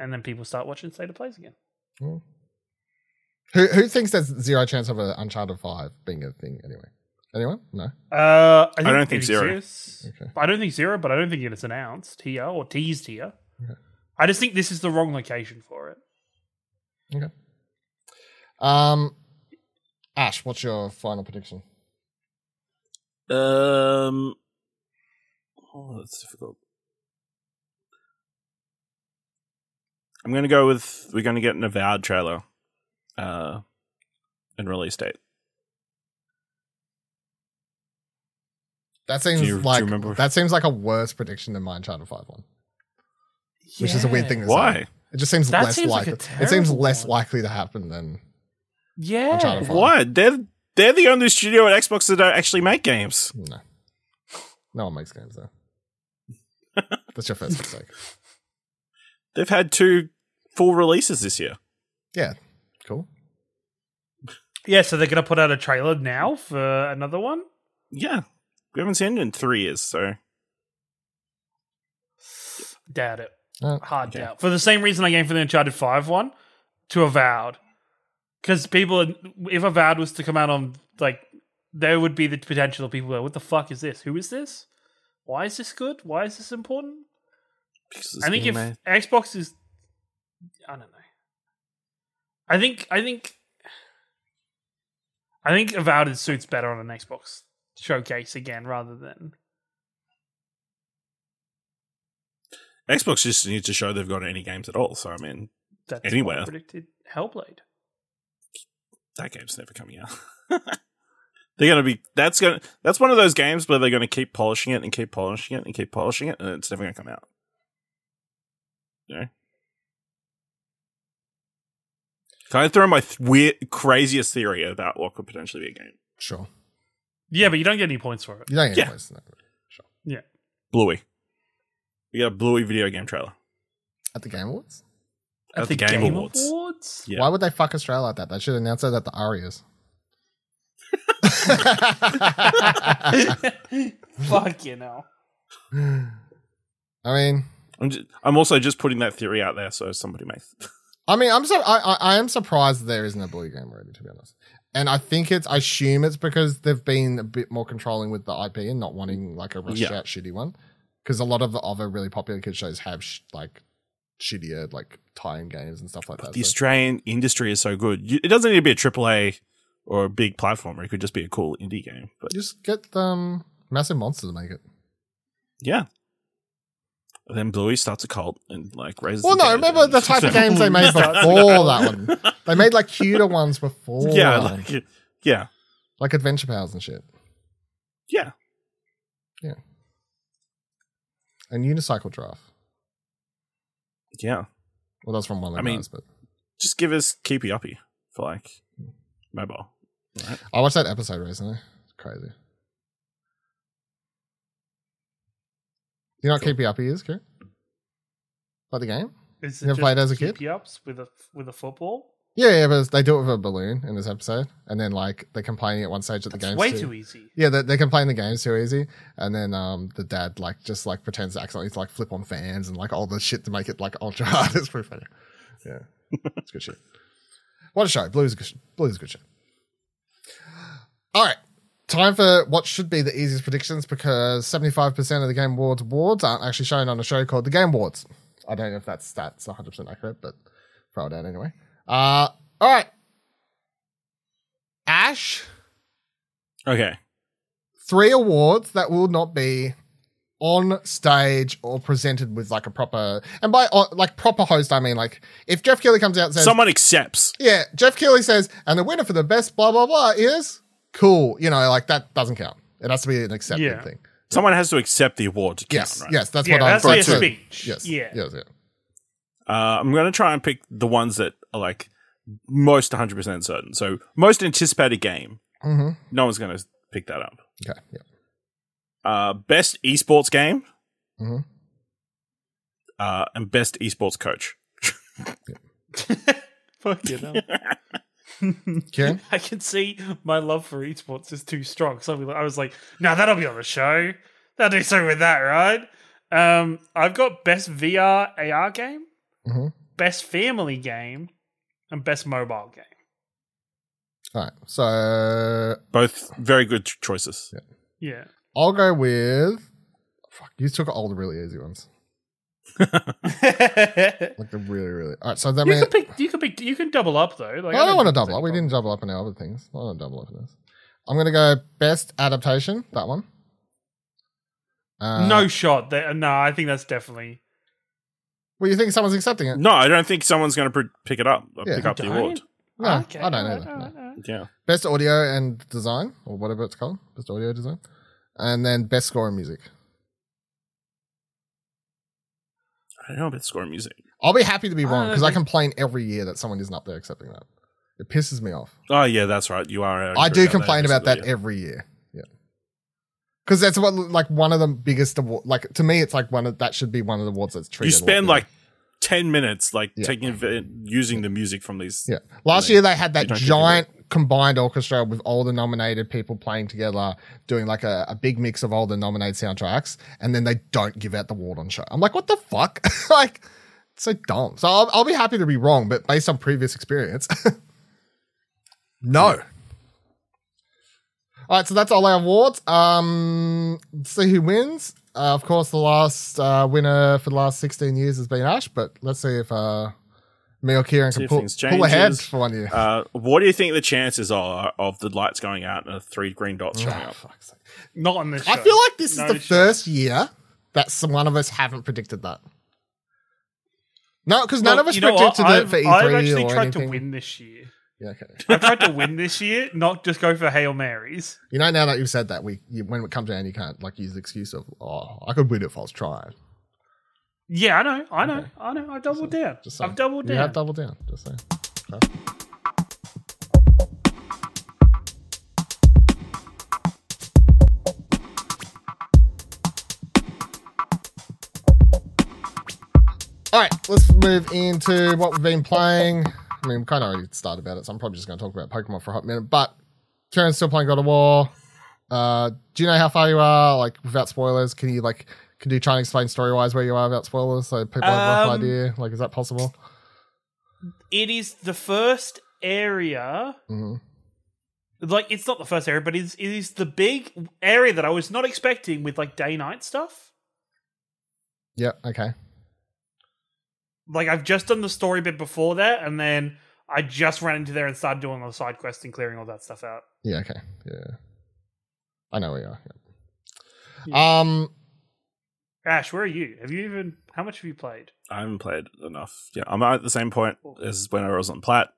And then people start watching State of Plays again. who, who thinks there's zero chance of an Uncharted 5 being a thing anyway? Anyone? No? Uh, I, don't think zero. exists. Okay. I don't think zero, but I don't think it's announced here or teased here. Okay. I just think this is the wrong location for it. Okay. Um, Ash, what's your final prediction? Um, oh, that's difficult. I'm going to go with we're going to get an avowed trailer, uh, and release date. That seems Do you- do you like remember? that seems like a worse prediction than my Uncharted Five one, which is a weird thing to say. Why? It just seems That less seems like likely. it seems less one. likely to happen than Yeah. Uncharted five. Why? They're they're the only studio at Xbox that don't actually make games. no. No one makes games though. (laughs) That's your first mistake. They've had two full releases this year. Yeah, cool. Yeah, so they're gonna put out a trailer now for another one. Yeah, we haven't seen it in three years, so Doubt it. Uh, Hard okay. doubt. For the same reason I came for the Uncharted Five one to Avowed, because people, if Avowed was to come out on like, there would be the potential of people go, "What the fuck is this? Who is this? Why is this good? Why is this important?" I think if made- Xbox is, I don't know. I think I think I think Avowed suits better on an Xbox showcase again rather than Xbox just needs to show they've got any games at all. So I mean, that's Anywhere. I predicted Hellblade. that game's never coming out. (laughs) they're gonna be that's gonna that's one of those games where they're gonna keep polishing it and keep polishing it and keep polishing it, and it's never gonna come out. You know? Can I throw my th- weird, craziest theory about what could potentially be a game? Sure. Yeah, but you don't get any points for it. You don't get Yeah. close to that. Bluey. We got a Bluey video game trailer. At the Game Awards? At the Game Awards. Awards? Yeah. Why would they fuck Australia like that? They should announce it at the ARIAs. (laughs) (laughs) Fuck you know. I mean, I'm, just, I'm also just putting that theory out there so somebody may. (laughs) I mean, I'm so I, I I am surprised there isn't a blue game already, to be honest. And I think it's I assume it's because they've been a bit more controlling with the IP and not wanting like a rushed Yeah. out shitty one. Because a lot of the other really popular kids shows have sh- like shittier like tie-in games and stuff like that. the so- Australian industry is so good. You- It doesn't need to be a AAA or a big platformer. It could just be a cool indie game. But just get um massive monster to make it. yeah. And then Bluey starts a cult and like raises. Well, no, remember the type of games they (laughs) made before that one. (laughs) They made like cuter ones before. yeah, like, yeah, like Adventure Pals and shit. yeah. Yeah, and Unicycle Giraffe. Yeah. Well, that's from one of the I mean- guys, but Just give us Keepy Uppy for like mobile. I watched that episode recently. It's crazy. You know what. Keepy Uppy is, Ciaran? Like the game? Is You ever played as a kid? Ups with a with a football. Yeah, yeah, but they do it with a balloon in this episode, and then like they're complaining at one stage that the game's way too, too easy. Yeah, they, they complain the game's too easy, and then um the dad like just like pretends to accidentally like flip on fans and like all the shit to make it like ultra (laughs) hard. It's pretty funny. Yeah, it's good shit. What a show! Blue's a good, Blue's a good show. All right, time for what should be the easiest predictions because seventy five percent of the Game Awards awards aren't actually shown on a show called the Game Awards. I don't know if that stats one hundred percent accurate, but throw it out anyway. Uh, all right, Ash Okay. three awards that will not be on stage or presented with like a proper and by uh, like proper host I mean like if Geoff Keighley comes out and says Someone accepts. yeah Geoff Keighley says and the winner for the best blah blah blah is cool you know like that doesn't count it has to be an accepted Yeah. thing Someone has to accept the award to count, yes right? yes that's yeah, what I'm that's like a trying to- speech. yes Yeah. yes yeah Uh, I'm going to try and pick the ones that are like most 100% certain. So, most anticipated game. mm-hmm. No one's going to pick that up. okay yeah Uh, best esports game. Mhm. Uh, and best esports coach. (laughs) (laughs) Fuck you (laughs) (laughs) (laughs) know. Ciaran I can see my love for esports is too strong. So I was like, no, that'll be on the show. They'll do something with that, right? Um, I've got best VR AR game, Mhm. best family game, and best mobile game. all right so Both very good choices. Yeah. yeah. I'll go with fuck you took all the really easy ones you (laughs) like the really really all right so that means can pick. You can pick. You can double up though. Like, I don't want to double up. it's We didn't double up in our other things. I don't double up in this. I'm going to go best adaptation. That one. Uh, no shot. That, uh, no, I think that's definitely. Well, you think someone's accepting it? No, I don't think someone's going to pr- pick it up. or Yeah. pick up the award. No, Okay, I don't alright, either. alright, No. Yeah. Best audio and design, or whatever it's called. Best audio design, and then best score and music. I don't know about score music. I'll be happy to be wrong don't because I think- complain every year that someone isn't up there accepting that. It pisses me off. Oh, yeah, that's right. You are. I do agree complain about that recently, every year. Yeah. Because that's what like one of the biggest award. Like to me, it's like one of that should be one of the awards that's yeah. treated. You spend better. like ten minutes, like Yeah. taking using the music from these. Yeah. Last Like, year they had that you don't think giant combined orchestra with all the nominated people playing together, doing like a, a big mix of all the nominated soundtracks, and then they don't give out the award on show. I'm like, what the fuck? (laughs) like, so dumb. So I'll, I'll be happy to be wrong, but based on previous experience, (laughs) no. All right, so that's all our awards. Um, see who wins. Uh, of course, the last uh, winner for the last 16 years has been Ash, but let's see if uh, me or Ciaran can pull, pull ahead for one year. Uh, what do you think the chances are of the lights going out and the three green dots showing Oh, up? fuck's sake. Not on this show. I feel like this No is the shot. first year that some one of us haven't predicted that. No, because none of us you know what? predicted it I've, for E3 I've actually or tried anything. to win this year. Yeah, okay. I tried to win this year, not just go for Hail Marys. You know, now that you've said that, we you, when it comes down, you can't like use the excuse of, "Oh, I could win if I was trying." Yeah, I know, I know, I know. I doubled down. Just. I've doubled down. have doubled down. Just saying. All right, let's move into what we've been playing. I mean, we kind of already started about it, so I'm probably just going to talk about Pokemon for a hot minute. But Ciaran's still playing God of War. Uh, do you know how far you are? Like, without spoilers, can you like, can you try and explain story wise where you are without spoilers, so people have a rough Um, idea? Like, is that possible? it is the first area. hmm Like, it's not the first area, but it's, it is the big area that I was not expecting with like day night stuff. Yeah. Okay. Like, I've just done the story bit before that, and then I just ran into there and started doing all the side quests and clearing all that stuff out. Yeah. Okay. Yeah. I know where you are. yeah. Um. Ash, where are you? Have you even? How much have you played? I haven't played enough. Yeah, I'm at the same point as when I was on Plat.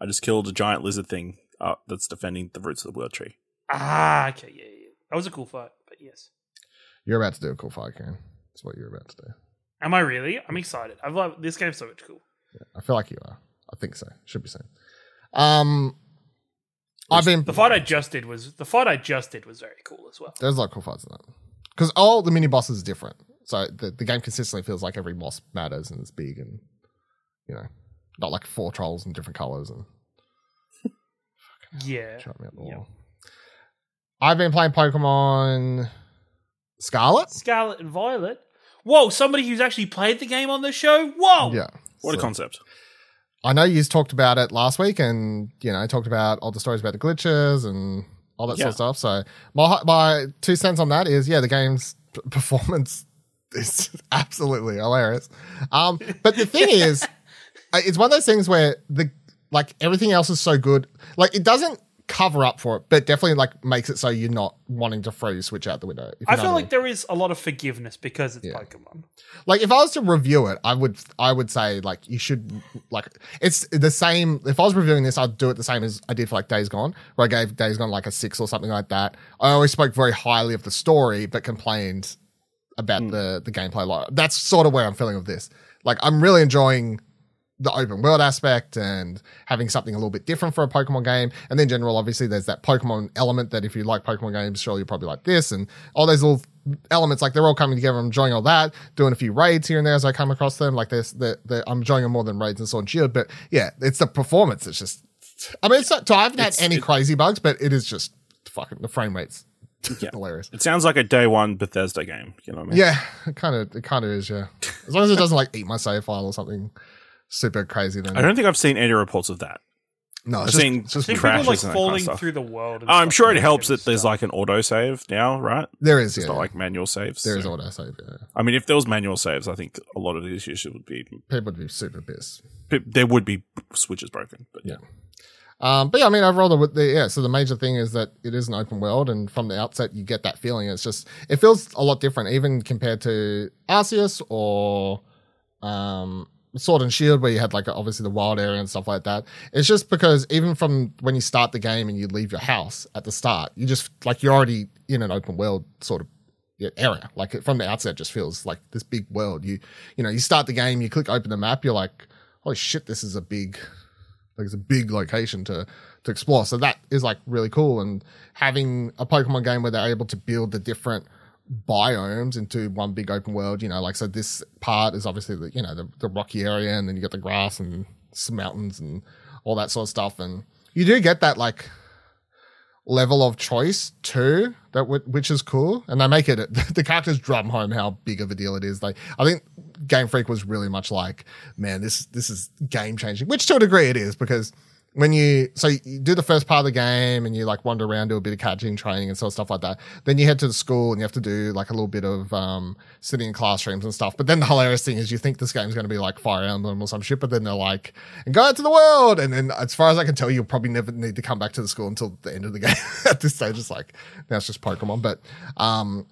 I just killed a giant lizard thing uh, that's defending the roots of the world tree. Ah, okay, yeah, yeah. That was a cool fight, but yes. You're about to do a cool fight, Ciaran. That's what you're about to do. Am I really? I'm excited. I've loved this game's so much cool. I feel like you are. I think so. Should be soon. Um. I've been The fight I just did was the fight I just did was very cool as well. There's a lot of cool fights in that. Because all the mini bosses are different. So the, the game consistently feels like every boss matters and it's big and, you know, not like four trolls in different colors and (laughs) Yeah. shut me up the Yeah. I've been playing Pokemon Scarlet. Scarlet and Violet. Whoa, somebody who's actually played the game on the show? Whoa! Yeah. What a concept! I know you talked about it last week and, you know, talked about all the stories about the glitches and all that sort of stuff. So my, my two cents on that is, yeah, the game's p- performance (laughs) is absolutely hilarious. Um, but the thing is, (laughs) uh, it's one of those things where the, like everything else is so good. Like it doesn't cover up for it, but definitely like makes it so you're not wanting to throw your switch out the window. I feel what like there is a lot of forgiveness because it's Yeah. Pokemon. like if I was to review it, I would I would say like you should like it's the same. If I was reviewing this, I'd do it the same as I did for like Days Gone, where I gave Days Gone like a six or something like that. I always spoke very highly of the story, but complained about hmm. the the gameplay. Like that's sort of where I'm feeling with this. Like I'm really enjoying the open world aspect and having something a little bit different for a Pokemon game. And then general, obviously, there's that Pokemon element that if you like Pokemon games, surely you'll probably like this and all those little elements. Like they're all coming together. I'm enjoying all that. Doing a few raids here and there as I come across them. Like this, I'm enjoying them more than raids and Sword and Shield. But yeah, it's the performance. It's just, I mean, it's not, so I haven't had It's- any it- crazy bugs, but it is just fucking the frame rates. Yeah. hilarious. It sounds like a day one Bethesda game. You know what I mean? Yeah, it kind of, it kind of is. Yeah, as long as it doesn't like eat my save file or something super crazy. Then I don't think I've seen any reports of that. no, I've it's just, seen it's just I crashes like and that kind of falling stuff. through the world. and I'm stuff sure it like helps and that there's stuff. like an auto save now, right? there is. It's Yeah, not like manual saves. there is so- auto save. Yeah. I mean, if there was manual saves, I think a lot of the issues would be People would be super pissed. there would be switches broken. But Yeah. Um, but yeah, I mean, overall, the, the yeah. So the major thing is that it is an open world, and from the outset, you get that feeling. It's just it feels a lot different, even compared to Arceus or um, Sword and Shield, where you had like obviously the wild area and stuff like that. It's just because even from when you start the game and you leave your house at the start, you just like you're already in an open world sort of area. Like from the outset, just feels like this big world. You you know, you start the game, you click open the map, you're like, holy shit, this is a big like it's a big location to to explore. So that is like really cool. And having a Pokemon game where they're able to build the different biomes into one big open world. You know, like so this part is obviously the you know the, the rocky area, and then you got the grass and some mountains and all that sort of stuff, and you do get that like level of choice too that w- which is cool and they make it (laughs) the characters drum home how big of a deal it is like i think game freak was really much like man this this is game changing which to a degree it is because when you so you do the first part of the game and you like wander around do a bit of catching training and sort of stuff like that. Then you head to the school and you have to do like a little bit of um sitting in classrooms and stuff. But then the hilarious thing is you think this game's going to be like fire emblem or some shit but then they're like and go out to the world! And then as far as i can tell you'll probably never need to come back to the school until the end of the (laughs) game at this stage. It's like now it's just pokemon. But um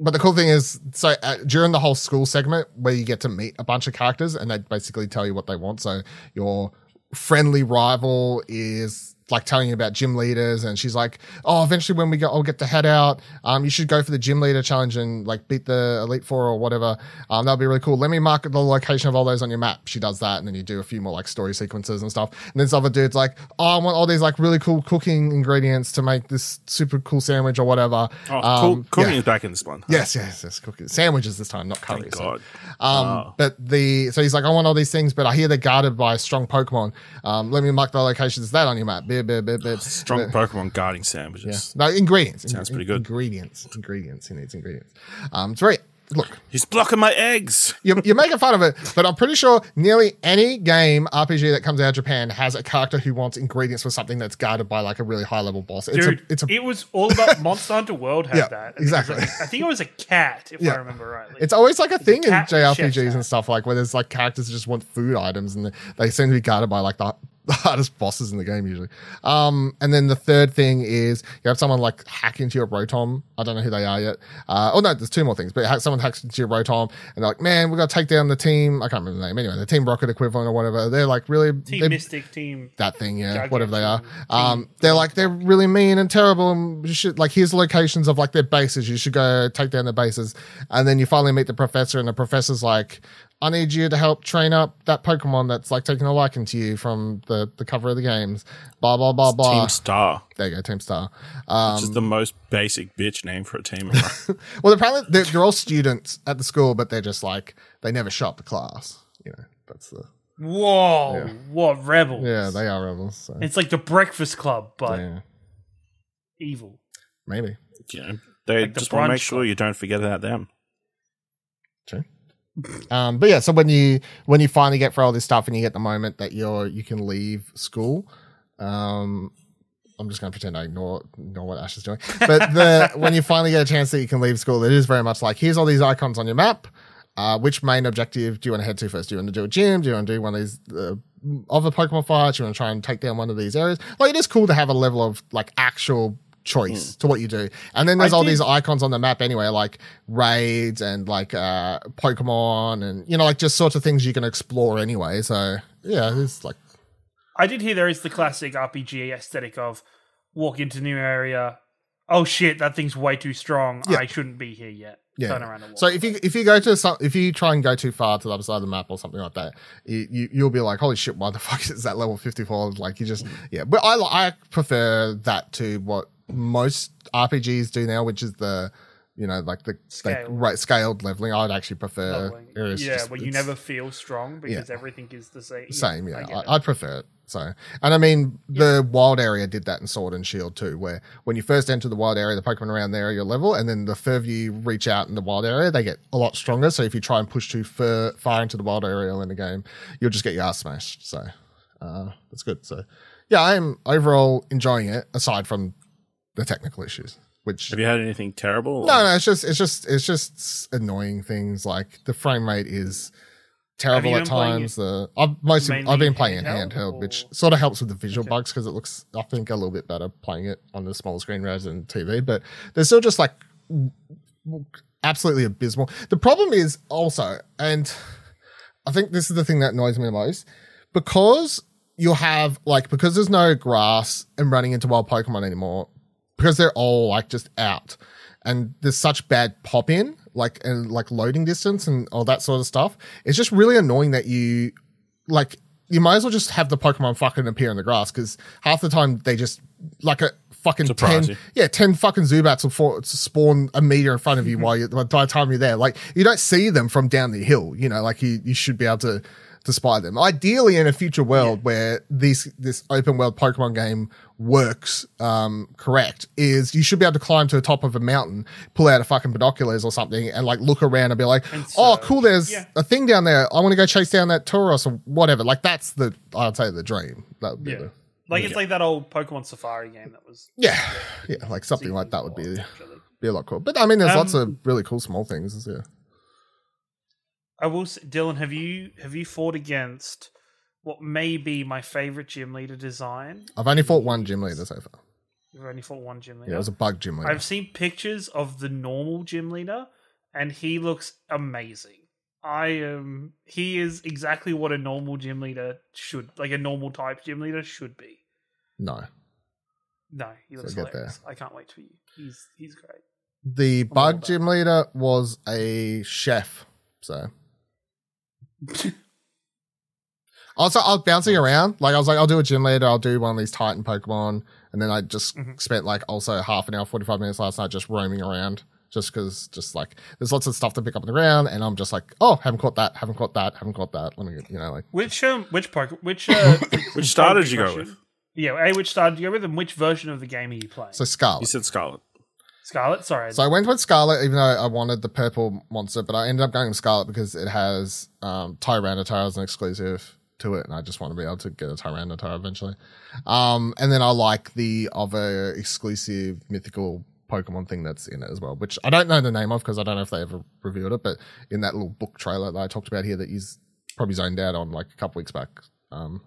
but the cool thing is, so uh, during the whole school segment where you get to meet a bunch of characters and they basically tell you what they want. So your friendly rival is like telling you about gym leaders and she's like oh eventually when we go i'll get the head out um you should go for the gym leader challenge and like beat the elite four or whatever um that'll be really cool let me mark the location of all those on your map she does that and then you do a few more like story sequences and stuff and then this other dude's like oh i want all these like really cool cooking ingredients to make this super cool sandwich or whatever Oh, Um, cool. Cooking yeah. is back in this one. Yes, yes, yes. Cookies, sandwiches this time, not curry. Thank curries. God. Um, Wow. but the so he's like, I want all these things, but I hear they're guarded by strong Pokemon. Um, let me mark the locations of that on your map. Bit, bit, bit, bit. (sighs) Strong Bit- Pokemon guarding Yeah. sandwiches. No ingredients. Sounds In- pretty good. Ingredients. Ingredients. He needs ingredients. Um, it's very look. He's blocking my eggs. You're, you're making fun of it, but I'm pretty sure nearly any game RPG that comes out of Japan has a character who wants ingredients for something that's guarded by like a really high level boss. It's Dude, a, it's a, it was all about (laughs) Monster Hunter World had Yeah, that. exactly. It was a- I think it was a cat, if Yeah. I remember rightly. It's always like a thing in JRPGs and stuff like where there's like characters that just want food items and they seem to be guarded by like the, (laughs) the hardest bosses in the game usually. Um, and then the third thing is you have someone like hack into your Rotom. I don't know who they are yet. Uh, oh no, there's two more things, but someone hacks into your Rotom and they're like, man, we got to take down the team. I can't remember the name anyway, the Team Rocket equivalent or whatever. They're like really, Team Mystic, Team. that thing, yeah, whatever they are. Um, they're like they're really mean and terrible, and you should like here's locations of like their bases. You should go take down their bases, and then you finally meet the professor, and the professor's like, "I need you to help train up that Pokemon that's like taking a liking to you from the the cover of the games." Blah blah blah blah. Team Star, there you go, Team Star. Um, which is the most basic bitch name for a team (laughs) well, apparently they're, they're all students at the school, but they're just like they never show the class. You know, that's the Whoa, Yeah. what rebels? yeah they are rebels. So It's like the Breakfast Club, but yeah, evil. maybe. Yeah, they Like the just want to make sure club. you don't forget about them. True. Um, but yeah, so when you when you finally get through all this stuff and you get the moment that you're you can leave school, um, I'm just going to pretend I ignore ignore what Ash is doing. But the (laughs) when you finally get a chance that you can leave school, it is very much like here's all these icons on your map. Uh, which main objective do you want to head to first? Do you want to do a gym? Do you want to do one of these uh, other Pokemon fights? Do you want to try and take down one of these areas? Like it is cool to have a level of like actual choice to what you do. And then there's I all did- these icons on the map anyway, like raids and like uh Pokemon and you know, like just sorts of things you can explore anyway. So yeah, it's like I did hear there is the classic RPG aesthetic of walk into new area. Oh shit, that thing's way too strong. Yeah. I shouldn't be here yet. Yeah. Turn around and walk. so if you if you go to some if you try and go too far to the other side of the map or something like that, you, you you'll be like, holy shit, why the (laughs) fuck is that level fifty four? Like you just yeah. But I I prefer that to what most RPGs do now, which is the you know like the Scale. like, right scaled leveling. I'd actually prefer yeah, just- where you never feel strong because everything is the same. same yeah. I I'd prefer it so. And i mean the wild area did that in sword and shield too where when you first enter the wild area the pokemon around there are your level and then the further you reach out in the wild area they get a lot stronger. So if you try and push too far, far into the wild area in the game you'll just get your ass smashed so uh that's good. So yeah i'm overall enjoying it aside from the technical issues which Have you had anything terrible? no, no, it's just it's just it's just annoying things like the frame rate is terrible at times. The I've mostly I've been playing it handheld, handheld, which sort of helps with the visual Okay. bugs because it looks I think a little bit better playing it on the smaller screen rather than TV. But they're still just like absolutely abysmal. The problem is also, and I think this is the thing that annoys me the most, because you'll have like because there's no grass and running into wild Pokemon anymore, because they're all like just out, and there's such bad pop in, like and like loading distance and all that sort of stuff. It's just really annoying that you like you might as well just have the Pokemon fucking appear in the grass because half the time they just like a fucking Surprise ten, you. yeah, ten fucking Zubats will for, spawn a meter in front of you (laughs) while you by the time you're there. Like you don't see them from down the hill. You know, like you you should be able to to spy them. Ideally, in a future world where this this open world Pokemon game works um, correct, is you should be able to climb to the top of a mountain, pull out a fucking binoculars or something, and like look around and be like, And "Oh, cool! There's Yeah. a thing down there. I want to go chase down that Tauros or whatever." Like that's the I'd say the dream. That would be Yeah. the Like it's like that old Pokemon Safari game that was yeah, yeah, like something like that would be be a lot cool. But I mean, there's lots Um, of really cool small things. Yeah. I will say, Dylan, have you have you fought against what may be my favorite gym leader design? I've only fought one gym leader so far. You've only fought one gym leader. Yeah, it was a bug gym leader. I've seen pictures of the normal gym leader, and he looks amazing. I am. he is exactly what a normal gym leader should, like a normal type gym leader should be. no, No, he looks get there. I can't wait for you. He's he's great. the all bug gym leader was a chef. So (laughs) also, I was bouncing around. Like I was like, I'll do a gym leader. I'll do one of these Titan Pokemon, and then I just Mhm. spent like also half an hour, forty five minutes last night just roaming around. Just because, just like there's lots of stuff to pick up on the ground, and I'm just like, oh, haven't caught that, haven't caught that, haven't caught that. Let me, you know, like Which um, which Pokemon, which uh, (laughs) Which star did you go with? Yeah, a which star did you go with, and which version of the game are you playing? so Scarlet. You said Scarlet. Scarlet. Sorry, So I went with Scarlet, even though I wanted the purple monster, but I ended up going with Scarlet because it has um, Tyranitar as an exclusive to it, and I just want to be able to get a Tyranitar eventually. Um, and then I like the other exclusive mythical Pokemon thing that's in it as well, which I don't know the name of because I don't know if they ever revealed it, but in that little book trailer that I talked about here that he's probably zoned out on like a couple weeks back. Um,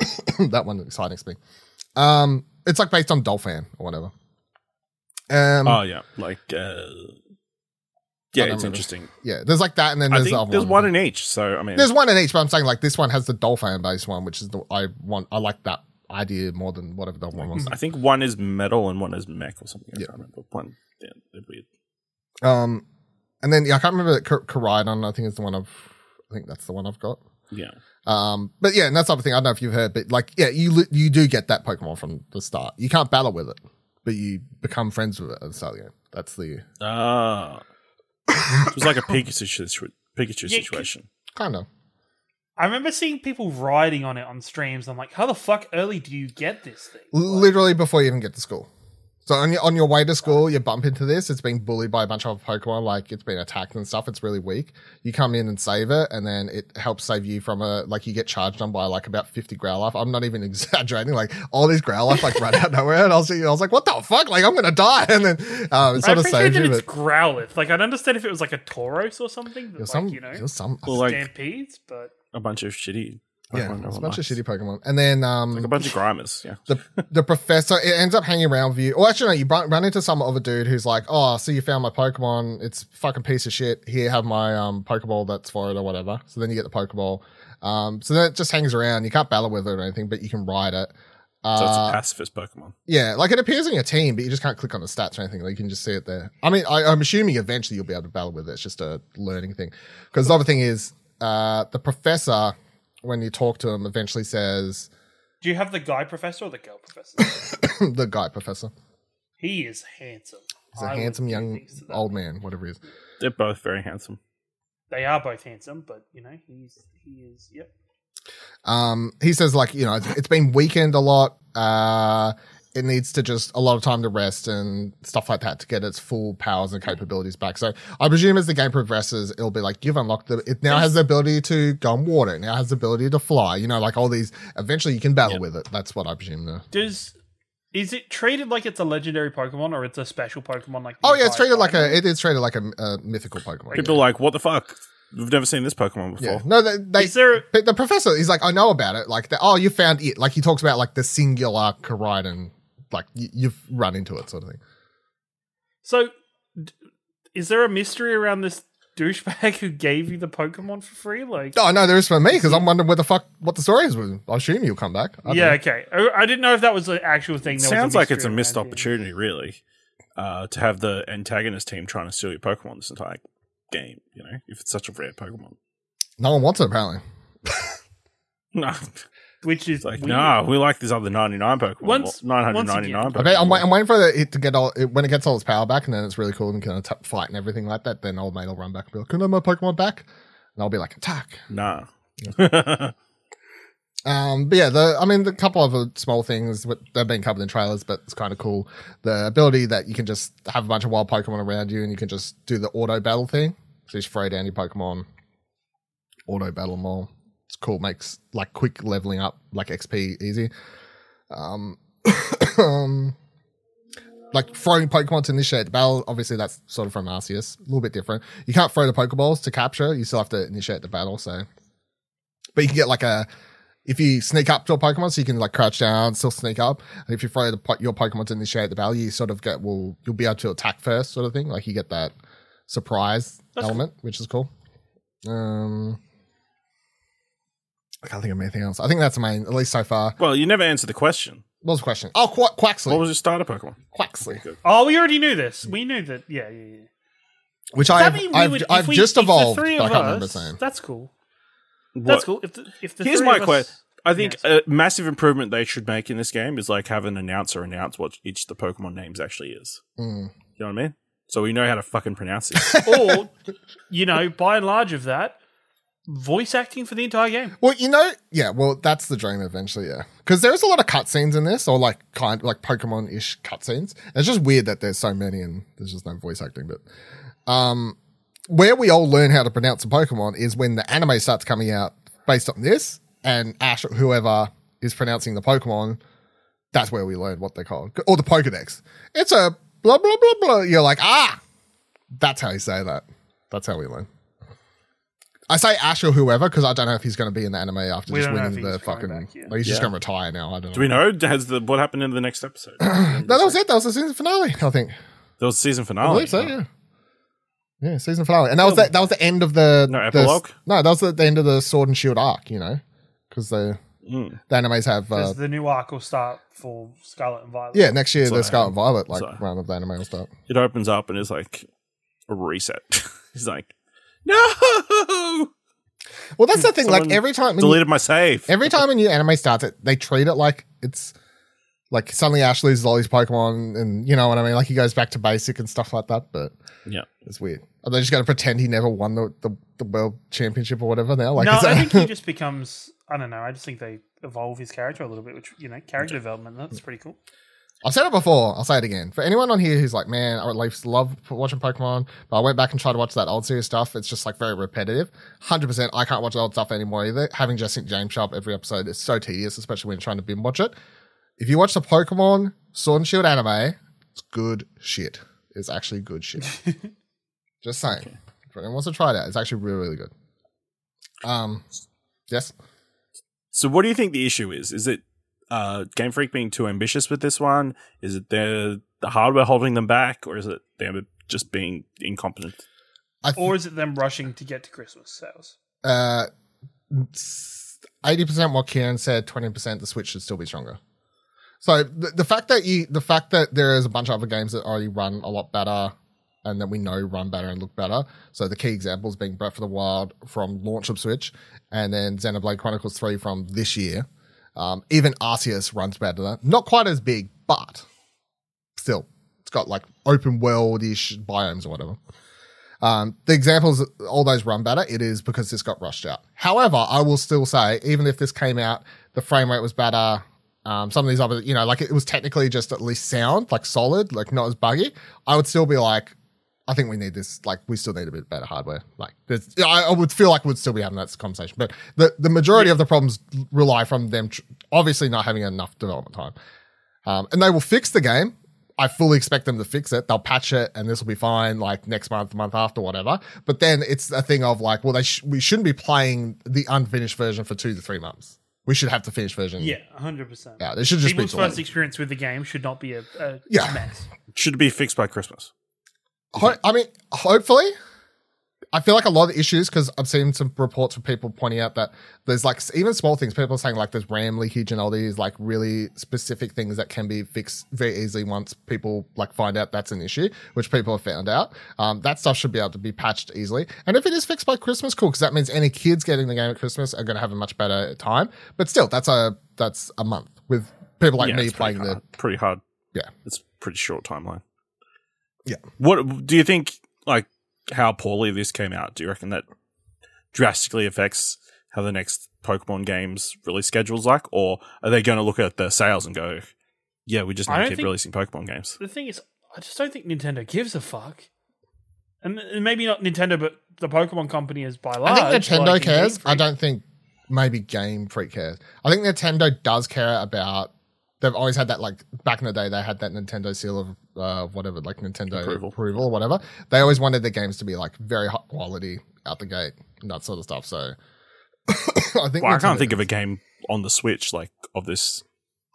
(coughs) that one exciting me. Um, it's like based on Dolphin or whatever. Um, oh yeah, like uh, yeah, it's interesting. Yeah, there's like that, and then I there's the there's one. one in each. So I mean, There's one in each, but I'm saying like this one has the dolphin based one, which is the I want. I like that idea more than whatever the one was. I think one is metal and one is mech or something. I Yeah. can't remember. One, yeah, they're weird. Um, and then yeah, I can't remember K- Koraidon. I think is the one I've. I think that's the one I've got. Yeah, Um, but yeah, and that's the other thing. I don't know if you've heard, but like yeah, you you do get that Pokemon from the start. You can't battle with it, but you become friends with it at the start of the game. That's the ah, it was like a Pikachu situ- Pikachu Yeah, c- situation. kind of. I remember seeing people riding on it on streams. I'm like, how the fuck early do you get this thing? literally before you even get to school. So on your on your way to school, you bump into this. It's being bullied by a bunch of Pokemon, like it's been attacked and stuff. It's really weak. You come in and save it, and then it helps save you from a like you get charged on by like about fifty Growlithe. I'm not even (laughs) exaggerating. Like all these Growlithe like run out nowhere, and I was I was like, what the fuck? Like I'm gonna die, (laughs) and then um, it I sort of appreciate saves that you. it's But Growlithe. Like, I'd understand if it was like a Tauros or something. That, you're like, some, you know, some, Well, like stampedes, but a bunch of shitty. Yeah, Pokemon it's a are bunch of shitty Pokemon, and then um, Like a bunch of Grimers. Yeah, the the professor it ends up hanging around with you. Or actually, no, you run, run into some other dude who's like, "Oh, so you found my Pokemon? It's fucking piece of shit. Here, have my um Pokeball that's for it or whatever." So then you get the Pokeball. Um, so then it just hangs around. You can't battle with it or anything, but you can ride it. so it's a Uh, pacifist Pokemon. yeah, like it appears in your team, but you just can't click on the stats or anything. Like you can just see it there. I mean, I, I'm assuming eventually you'll be able to battle with it. It's just a learning thing. Because the other thing is, uh, the professor, when you talk to him, eventually says, do you have the guy professor or the girl professor? (coughs) the guy professor. he is handsome. He's a I would handsome do young things to that old man. man, whatever he is. They're both very handsome. They are both handsome, but you know, he's he is. Yep. Um, he says like you know it's, it's been weakened a lot. Uh, it needs to just a lot of time to rest and stuff like that to get its full powers and capabilities back. So I presume as the game progresses, it'll be like you've unlocked the. It now has the ability to go on water. It now has the ability to fly. You know, like all these. Eventually, you can battle Yeah. with it. That's what I presume. Now. Does is it treated like it's a legendary Pokemon or it's a special Pokemon? Like Oh yeah, it's entire treated like time? a. It is treated like a, a mythical Pokemon. People are like, what the fuck? We've never seen this Pokemon before. Yeah. No, they, they Is there? But the professor, he's like, I know about it. Like, the, oh, you found it. Like, he talks about like the singular Koraidon. Like, you've run into it, sort of thing. So, is there a mystery around this douchebag who gave you the Pokemon for free? Like, Oh no, there is for me because I'm (laughs) wondering where the fuck what the story is with him. I assume you'll come back. I yeah, okay. I, I didn't know if that was an actual thing. It There was sounds like it's a missed around it. opportunity, really, uh, to have the antagonist team trying to steal your Pokemon this entire game. You know, if it's such a rare Pokemon. no one wants it apparently. (laughs) No, which is it's like weird. nah, we like this other ninety nine Pokemon. Once- nine hundred once ninety nine. again- I bet I'm, wait- I'm waiting for it to get all it, when it gets all its power back, and then it's really cool and can attack, fight and everything like that. Then old mate will run back and be like, "Can I have my Pokemon back?" And I'll be like, "Attack." Nah. (laughs) Um, but yeah, the I mean, the couple of uh, small things but they've been covered in trailers, but it's kind of cool. The ability that you can just have a bunch of wild Pokemon around you, and you can just do the auto battle thing. So you just throw down your Pokemon, auto battle them all. It's cool. Makes like quick leveling up, like XP, easy. Um, (coughs) um, like throwing Pokemon to initiate the battle. Obviously, that's sort of from Arceus. A little bit different. You can't throw the Pokeballs to capture. You still have to initiate the battle. So, but you can get like a if you sneak up to a Pokemon, so you can like crouch down, still sneak up. And if you throw the, your Pokemon to initiate the battle, you sort of get well, you'll be able to attack first, sort of thing. Like you get that surprise That's element, which is cool. Um, I can't think of anything else. I think that's the main, at least so far. well, you never answered the question. What was the question? Oh, Qu- Quaxly. What was your starter Pokemon? Quaxly, Oh, we already knew this. We knew that. Yeah, yeah, yeah. which I've, mean we I've, would- if I've we- just if the evolved, but three I of can't remember us- saying. That's cool. What- That's cool. If the, if the Here's three my of us- question. I think Yes. a massive improvement they should make in this game is like have an announcer announce what each of the Pokemon names actually is. Mm. You know what I mean? So we know how to fucking pronounce it. (laughs) or you know, by and large of that, voice acting for the entire game. Well, you know, yeah. Well, that's the dream eventually, yeah. Because there's a lot of cutscenes in this, or like kind like Pokemon ish cutscenes. It's just weird that there's so many and there's just no voice acting. But um, where we all learn how to pronounce a Pokemon is when the anime starts coming out based on this, and Ash, or whoever is pronouncing the Pokemon, that's where we learn what they're called, or the Pokedex. It's a blah blah blah blah. You're like, ah, that's how you say that. That's how we learn. I say Ash or whoever because I don't know if he's going to be in the anime after We just don't know if winning the fucking. back, yeah. like, he's just going to retire now. I don't know. Do we know? Has the what happened in the next episode? (clears throat) No, that was it. That was the season finale. I think. that was the season I finale. believe so. Yeah. Yeah, season finale, and that was the, that was the end of the No the- epilogue? no, that was the, the end of the Sword and Shield arc. You know, because the Mm. the animes have uh, the new arc will start for Scarlet and Violet. yeah next year So, the Scarlet and Violet like so- round of the anime will start. It opens up and it's like a reset. (laughs) He's like, no, Well, that's the thing. like every time when you- deleted my save. every time a new anime starts, it they treat it like it's like suddenly Ash loses all his Pokemon, and you know what I mean. Like he goes back to basic and stuff like that, but. yeah, It's weird. Are they just going to pretend he never won the, the, the world championship or whatever now? Like, no, that- I think he (laughs) just becomes. I don't know. I just think they evolve his character a little bit, which you know, character development. That's pretty cool. I've said it before. I'll say it again. For anyone on here who's like, man, I like love watching Pokemon, but I went back and tried to watch that old series stuff. It's just like very repetitive. Hundred percent. I can't watch the old stuff anymore either. Having just seen James Sharp every episode is so tedious, especially when you're trying to binge watch it. If you watch the Pokemon Sword and Shield anime, it's good shit. It's actually good shit. (laughs) just saying. If anyone wants to try that, it's actually really, really good. Um, yes. So, what do you think the issue is? Is it uh, Game Freak being too ambitious with this one? Is it their the hardware holding them back, or is it them just being incompetent? I th- Or is it them rushing to get to Christmas sales? uh, eighty percent what Ciaran said, twenty percent the Switch should still be stronger. So the, the fact that you, the fact that there is a bunch of other games that already run a lot better, and that we know run better and look better. So the key examples being Breath of the Wild from launch of Switch, and then Xenoblade Chronicles Three from this year. Um, even Arceus runs better. than Not quite as big, but still, it's got like open world ish biomes or whatever. Um, the examples, all those run better. It is because this got rushed out. However, I will still say, even if this came out, the frame rate was better. Um, some of these other, you know, like it was technically just at least sound, like solid, like not as buggy. I would still be like, I think we need this. Like, we still need a bit better hardware. Like, I, I would feel like we'd still be having that conversation. But the the majority of the problems rely from them tr- obviously not having enough development time. Um, and they will fix the game. I fully expect them to fix it. They'll patch it, and this will be fine. Like next month, month after, whatever. But then it's a thing of like, well, they sh- we shouldn't be playing the unfinished version for two to three months. We should have the finished version. Yeah, hundred percent. yeah. They should just People's be. first experience with the game should not be a, a Yeah. mess. Should be fixed by Christmas? Ho- I mean, hopefully, I feel like a lot of issues because I've seen some reports from people pointing out that there's like even small things. People are saying like there's RAM leakage and all these like really specific things that can be fixed very easily once people like find out that's an issue, which people have found out. Um, that stuff should be able to be patched easily. And if it is fixed by Christmas, cool, because that means any kids getting the game at Christmas are going to have a much better time. But still, that's a that's a month with people like yeah, me playing the pretty hard. Yeah. it's pretty short timeline. Yeah. What do you think? Like how poorly this came out? Do you reckon that drastically affects how the next Pokemon games release schedules like, or are they going to look at the sales and go, "Yeah, we just need to keep think- releasing Pokemon games"? The thing is, I just don't think Nintendo gives a fuck. And, and maybe not Nintendo, but the Pokemon company is by large. I think Nintendo like, cares. I don't think maybe Game Freak cares. I think Nintendo does care about. They've always had that like back in the day. They had that Nintendo seal of uh, whatever, like Nintendo Approval. approval. or whatever. They always wanted their games to be like very high quality out the gate and that sort of stuff. So (coughs) I think Well, I can't think of a game on the Switch like of this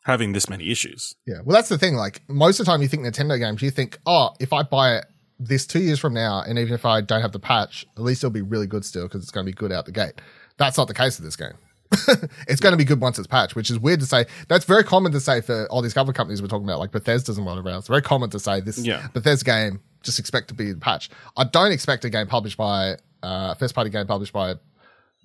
having this many issues. Yeah, well, that's the thing. Like most of the time, you think Nintendo games, you think, oh, if I buy it this two years from now, and even if I don't have the patch, at least it'll be really good still because it's going to be good out the gate. That's not the case with this game. (laughs) it's going to be good once it's patched, which is weird to say. That's very common to say for all these other companies we're talking about, like Bethesda's and whatever else. It's very common to say this Yeah. Bethesda game just expect to be patched. I don't expect a game published by uh, first party game published by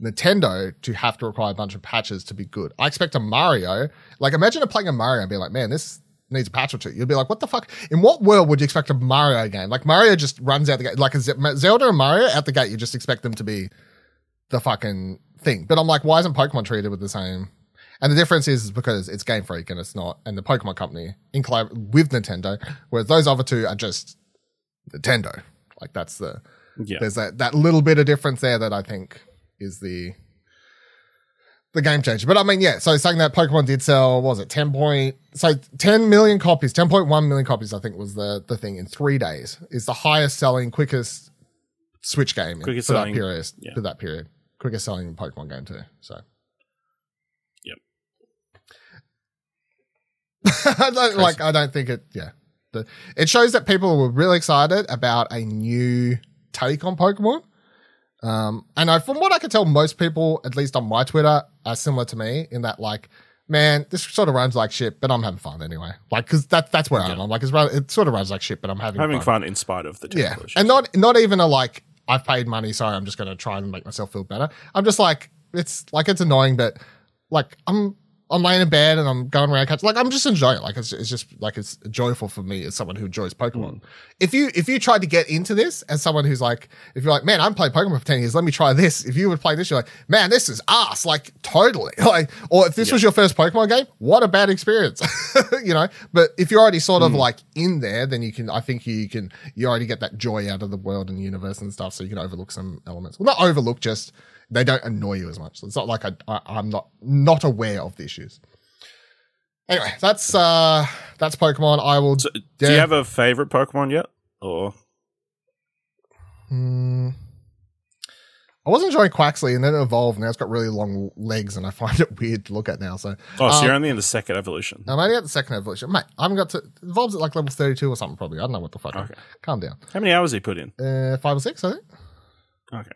Nintendo to have to require a bunch of patches to be good. I expect a Mario, like imagine playing a Mario and being like, man, this needs a patch or two. You'd be like, what the fuck? In what world would you expect a Mario game? Like Mario just runs out the gate, like a Zelda and Mario out the gate, you just expect them to be the fucking thing. But I'm like, why isn't Pokemon treated with the same? And the difference is because it's Game Freak and it's not, and the Pokemon Company in collab with Nintendo, whereas those other two are just Nintendo. Like that's the, Yeah, there's that that little bit of difference there that I think is the the game changer. But I mean, yeah. So saying that Pokemon did sell, what was it ten point? So ten million copies, ten point one million copies, I think was the the thing in three days. Is the highest selling, quickest Switch game Quickest for selling, that period. yeah. For that period, quickest selling Pokemon game too. So. Yep. (laughs) I don't like. I don't think it. Yeah, the, it shows that people were really excited about a new take on Pokemon. Um, and I, from what I can tell, most people, at least on my Twitter, are similar to me in that, like, man, this sort of runs like shit, but I'm having fun anyway. Like, because that, that's where I am. I'm like, it's, it sort of runs like shit, but I'm having, having fun. fun in spite of the Yeah, and not not even a like I've paid money, sorry, I'm just going to try and make myself feel better. I'm just like it's like it's annoying, but like I'm I'm laying in bed and I'm going around catching like I'm just enjoying it. Like it's, it's just like it's joyful for me as someone who enjoys Pokemon. Hmm. If you if you tried to get into this as someone who's like if you're like man I've played Pokemon for ten years, let me try this. If you would play this, you're like man this is ass. Like totally (laughs) like or if this was your first Pokemon game, what a bad experience. (laughs) you know. But if you're already sort of hmm. like in there, then you can I think you can you already get that joy out of the world and universe and stuff, so you can overlook some elements. Well, not overlook, just they don't annoy you as much. So it's not like I, I I'm not not aware of the issues. Anyway, that's uh that's Pokemon. I will. So, do Yeah. you have a favorite Pokemon yet? Or Hmm. I was enjoying Quaxly, and then it evolved. Now it's got really long legs, and I find it weird to look at now. So oh, so Um, you're only in the second evolution. I'm only at the second evolution, mate. I haven't got to it evolves at like level 32 or something. Probably. I don't know what the fuck. Okay. Calm down. How many hours have you put in? Uh, five or six, I think. Okay,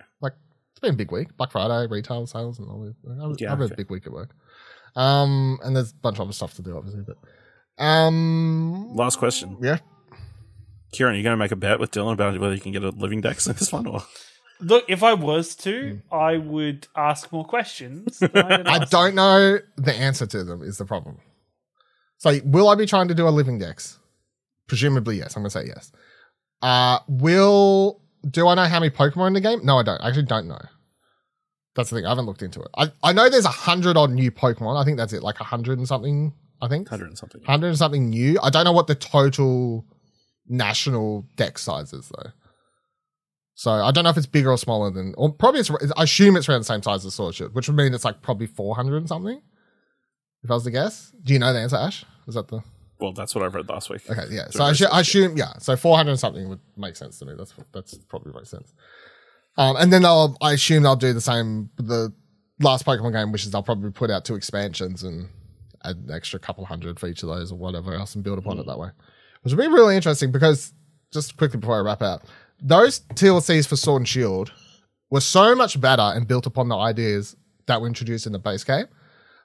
been a big week. Black Friday, retail sales, and all this. I have, Yeah, I have okay. a big week at work. Um, and there's a bunch of other stuff to do, obviously. But um, last question. yeah. Ciaran, are you going to make a bet with Dylan about whether you can get a living dex in this one? Or Look, if I was to, I would ask more questions. (laughs) I, I don't know the answer to them. Is the problem? So, will I be trying to do a living dex? Presumably, yes. I'm gonna say yes. Uh, will do I know how many Pokemon in the game? No, I don't. I actually don't know. That's the thing. I haven't looked into it. I, I know there's a hundred odd new Pokemon. I think that's it. Like a hundred and something. I think hundred and something. hundred and something new. I don't know what the total national dex size is though. So I don't know if it's bigger or smaller than, or probably it's. I assume it's around the same size as Sword Shield, which would mean it's like probably four hundred and something. If I was to guess, do you know the answer, Ash? Is that the Well, that's what I read last week. okay? Yeah. (laughs) So I, assu- I assume yeah. So four hundred and something would make sense to me. That's that's probably makes sense. Um, and then they'll. I assume they'll do the same. The last Pokemon game, which is they'll probably put out two expansions and add an extra couple hundred for each of those or whatever else and build upon it that way. Which would be really interesting because just quickly before I wrap up, those DLCs for Sword and Shield were so much better and built upon the ideas that were introduced in the base game.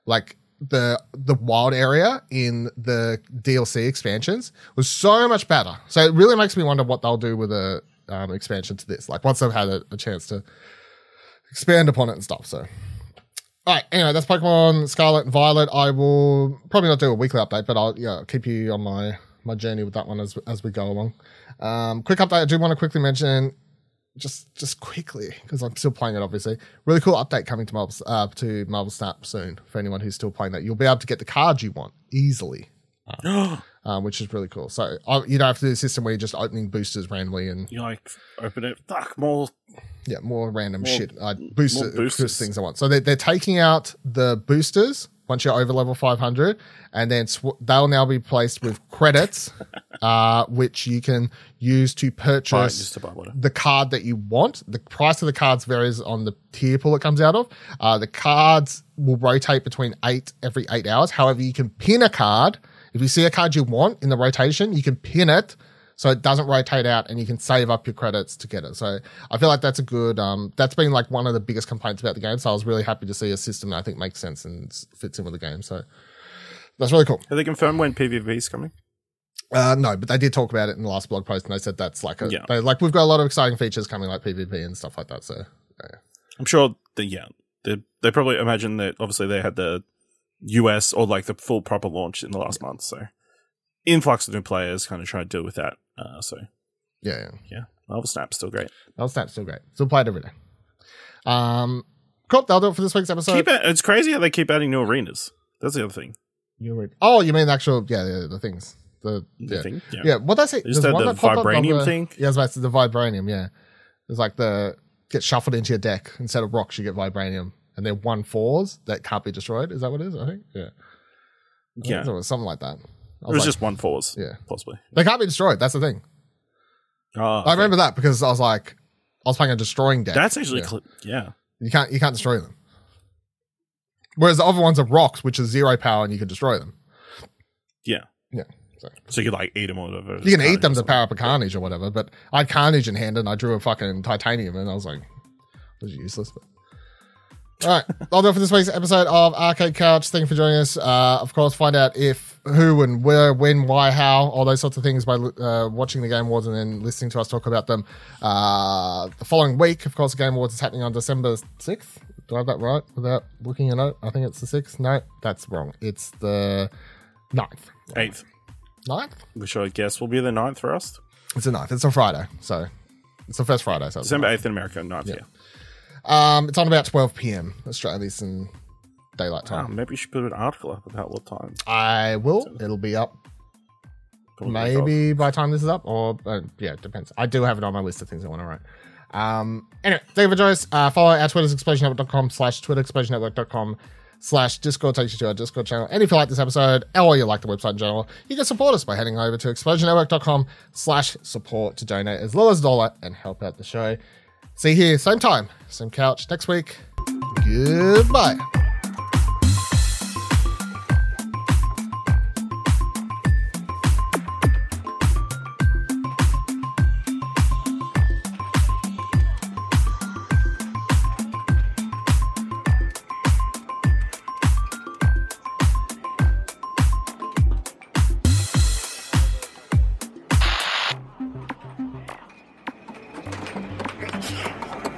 Like the the wild area in the DLC expansions was so much better. So it really makes me wonder what they'll do with a um, expansion to this. Like once they've had a, a chance to expand upon it and stuff. So. All right. Anyway, that's Pokemon Scarlet and Violet. I will probably not do a weekly update, but I'll yeah keep you on my my journey with that one as as we go along. Um, quick update. I do want to quickly mention, just just quickly because I'm still playing it. Obviously, really cool update coming to Marvel uh, to Marvel Snap soon. For anyone who's still playing that, you'll be able to get the cards you want easily, (gasps) um, which is really cool. So uh, you don't have to do the system where you're just opening boosters randomly and you like open it. Fuck more. yeah, more random More- shit. Uh, booster, boosters. boost things I want. So they're, they're taking out the boosters once you're over level 500, and then sw- they'll now be placed with credits, (laughs) uh, which you can use to purchase to buy water. the card that you want. The price of the cards varies on the tier pool it comes out of. Uh, the cards will rotate between eight every eight hours. However, you can pin a card. If you see a card you want in the rotation, you can pin it so it doesn't rotate out and you can save up your credits to get it. So I feel like that's a good, um, that's been like one of the biggest complaints about the game. So I was really happy to see a system that I think makes sense and fits in with the game. So that's really cool. Have they confirmed when PvP is coming? Uh, no, but they did talk about it in the last blog post, and they said that's like a Yeah. they, like we've got a lot of exciting features coming, like PvP and stuff like that. So I'm sure that yeah, they they probably imagine that obviously they had the US or like the full proper launch in the last month, so influx of new players kind of try to deal with that. Uh, so yeah, yeah. yeah, Marvel Snap's still great. That'll snap still great. Still play it every day. Um, cool. That'll do it for this week's episode. keep it, it's crazy how they keep adding new arenas. That's the other thing. Read- Oh, you mean the actual? Yeah, yeah the things. The The yeah. thing. Yeah, what did I say? Just the up vibranium the- thing? Yeah, I was about to say the vibranium. Yeah, it's like the get shuffled into your deck instead of rocks. You get vibranium, and they're one fours that can't be destroyed. Is that what it is? I think. Yeah. Yeah, it something like that. It was like, just one fours. Yeah. possibly. they can't be destroyed. That's the thing. Oh, I remember that because I was like, I was playing a destroying deck. That's actually Yeah. cl- yeah. You can't you can't destroy them. Whereas the other ones are rocks, which is zero power, and you can destroy them. Yeah. Yeah. So So you could like eat them or whatever. you can eat them to power up a carnage or whatever. But I had carnage in hand, and I drew a fucking titanium, and I was like, it was useless. But all right, I'll do it for this week's episode of Arcade Couch. Thank you for joining us. Uh, of course, find out if, who, and where, when, why, how, all those sorts of things by uh, watching the Game Awards and then listening to us talk about them. Uh, the following week, of course, the Game Awards is happening on December 6th. Do I have that right without looking at it? I think it's the 6th. No, that's wrong. It's the 9th. eighth, 9th? which I guess will be the ninth for us. It's the 9th. It's a Friday. So it's the first Friday. So December eighth in America, ninth. Yeah. Um, it's on about 12 p.m. Australian Eastern Daylight Time. maybe you should put an article up about what time. I will. It'll be up maybe by the time this is up, or uh, yeah, it depends. I do have it on my list of things I want to write. Um, anyway, thank you for joining us. Uh, follow our Twitter's explosionnetwork.com slash Twitter, explosionnetwork.com slash Discord takes you to our Discord channel. And if you like this episode, or you like the website in general, you can support us by heading over to explosionnetwork.com slash support to donate as little as a dollar and help out the show. See you here, same time, same couch next week. Goodbye.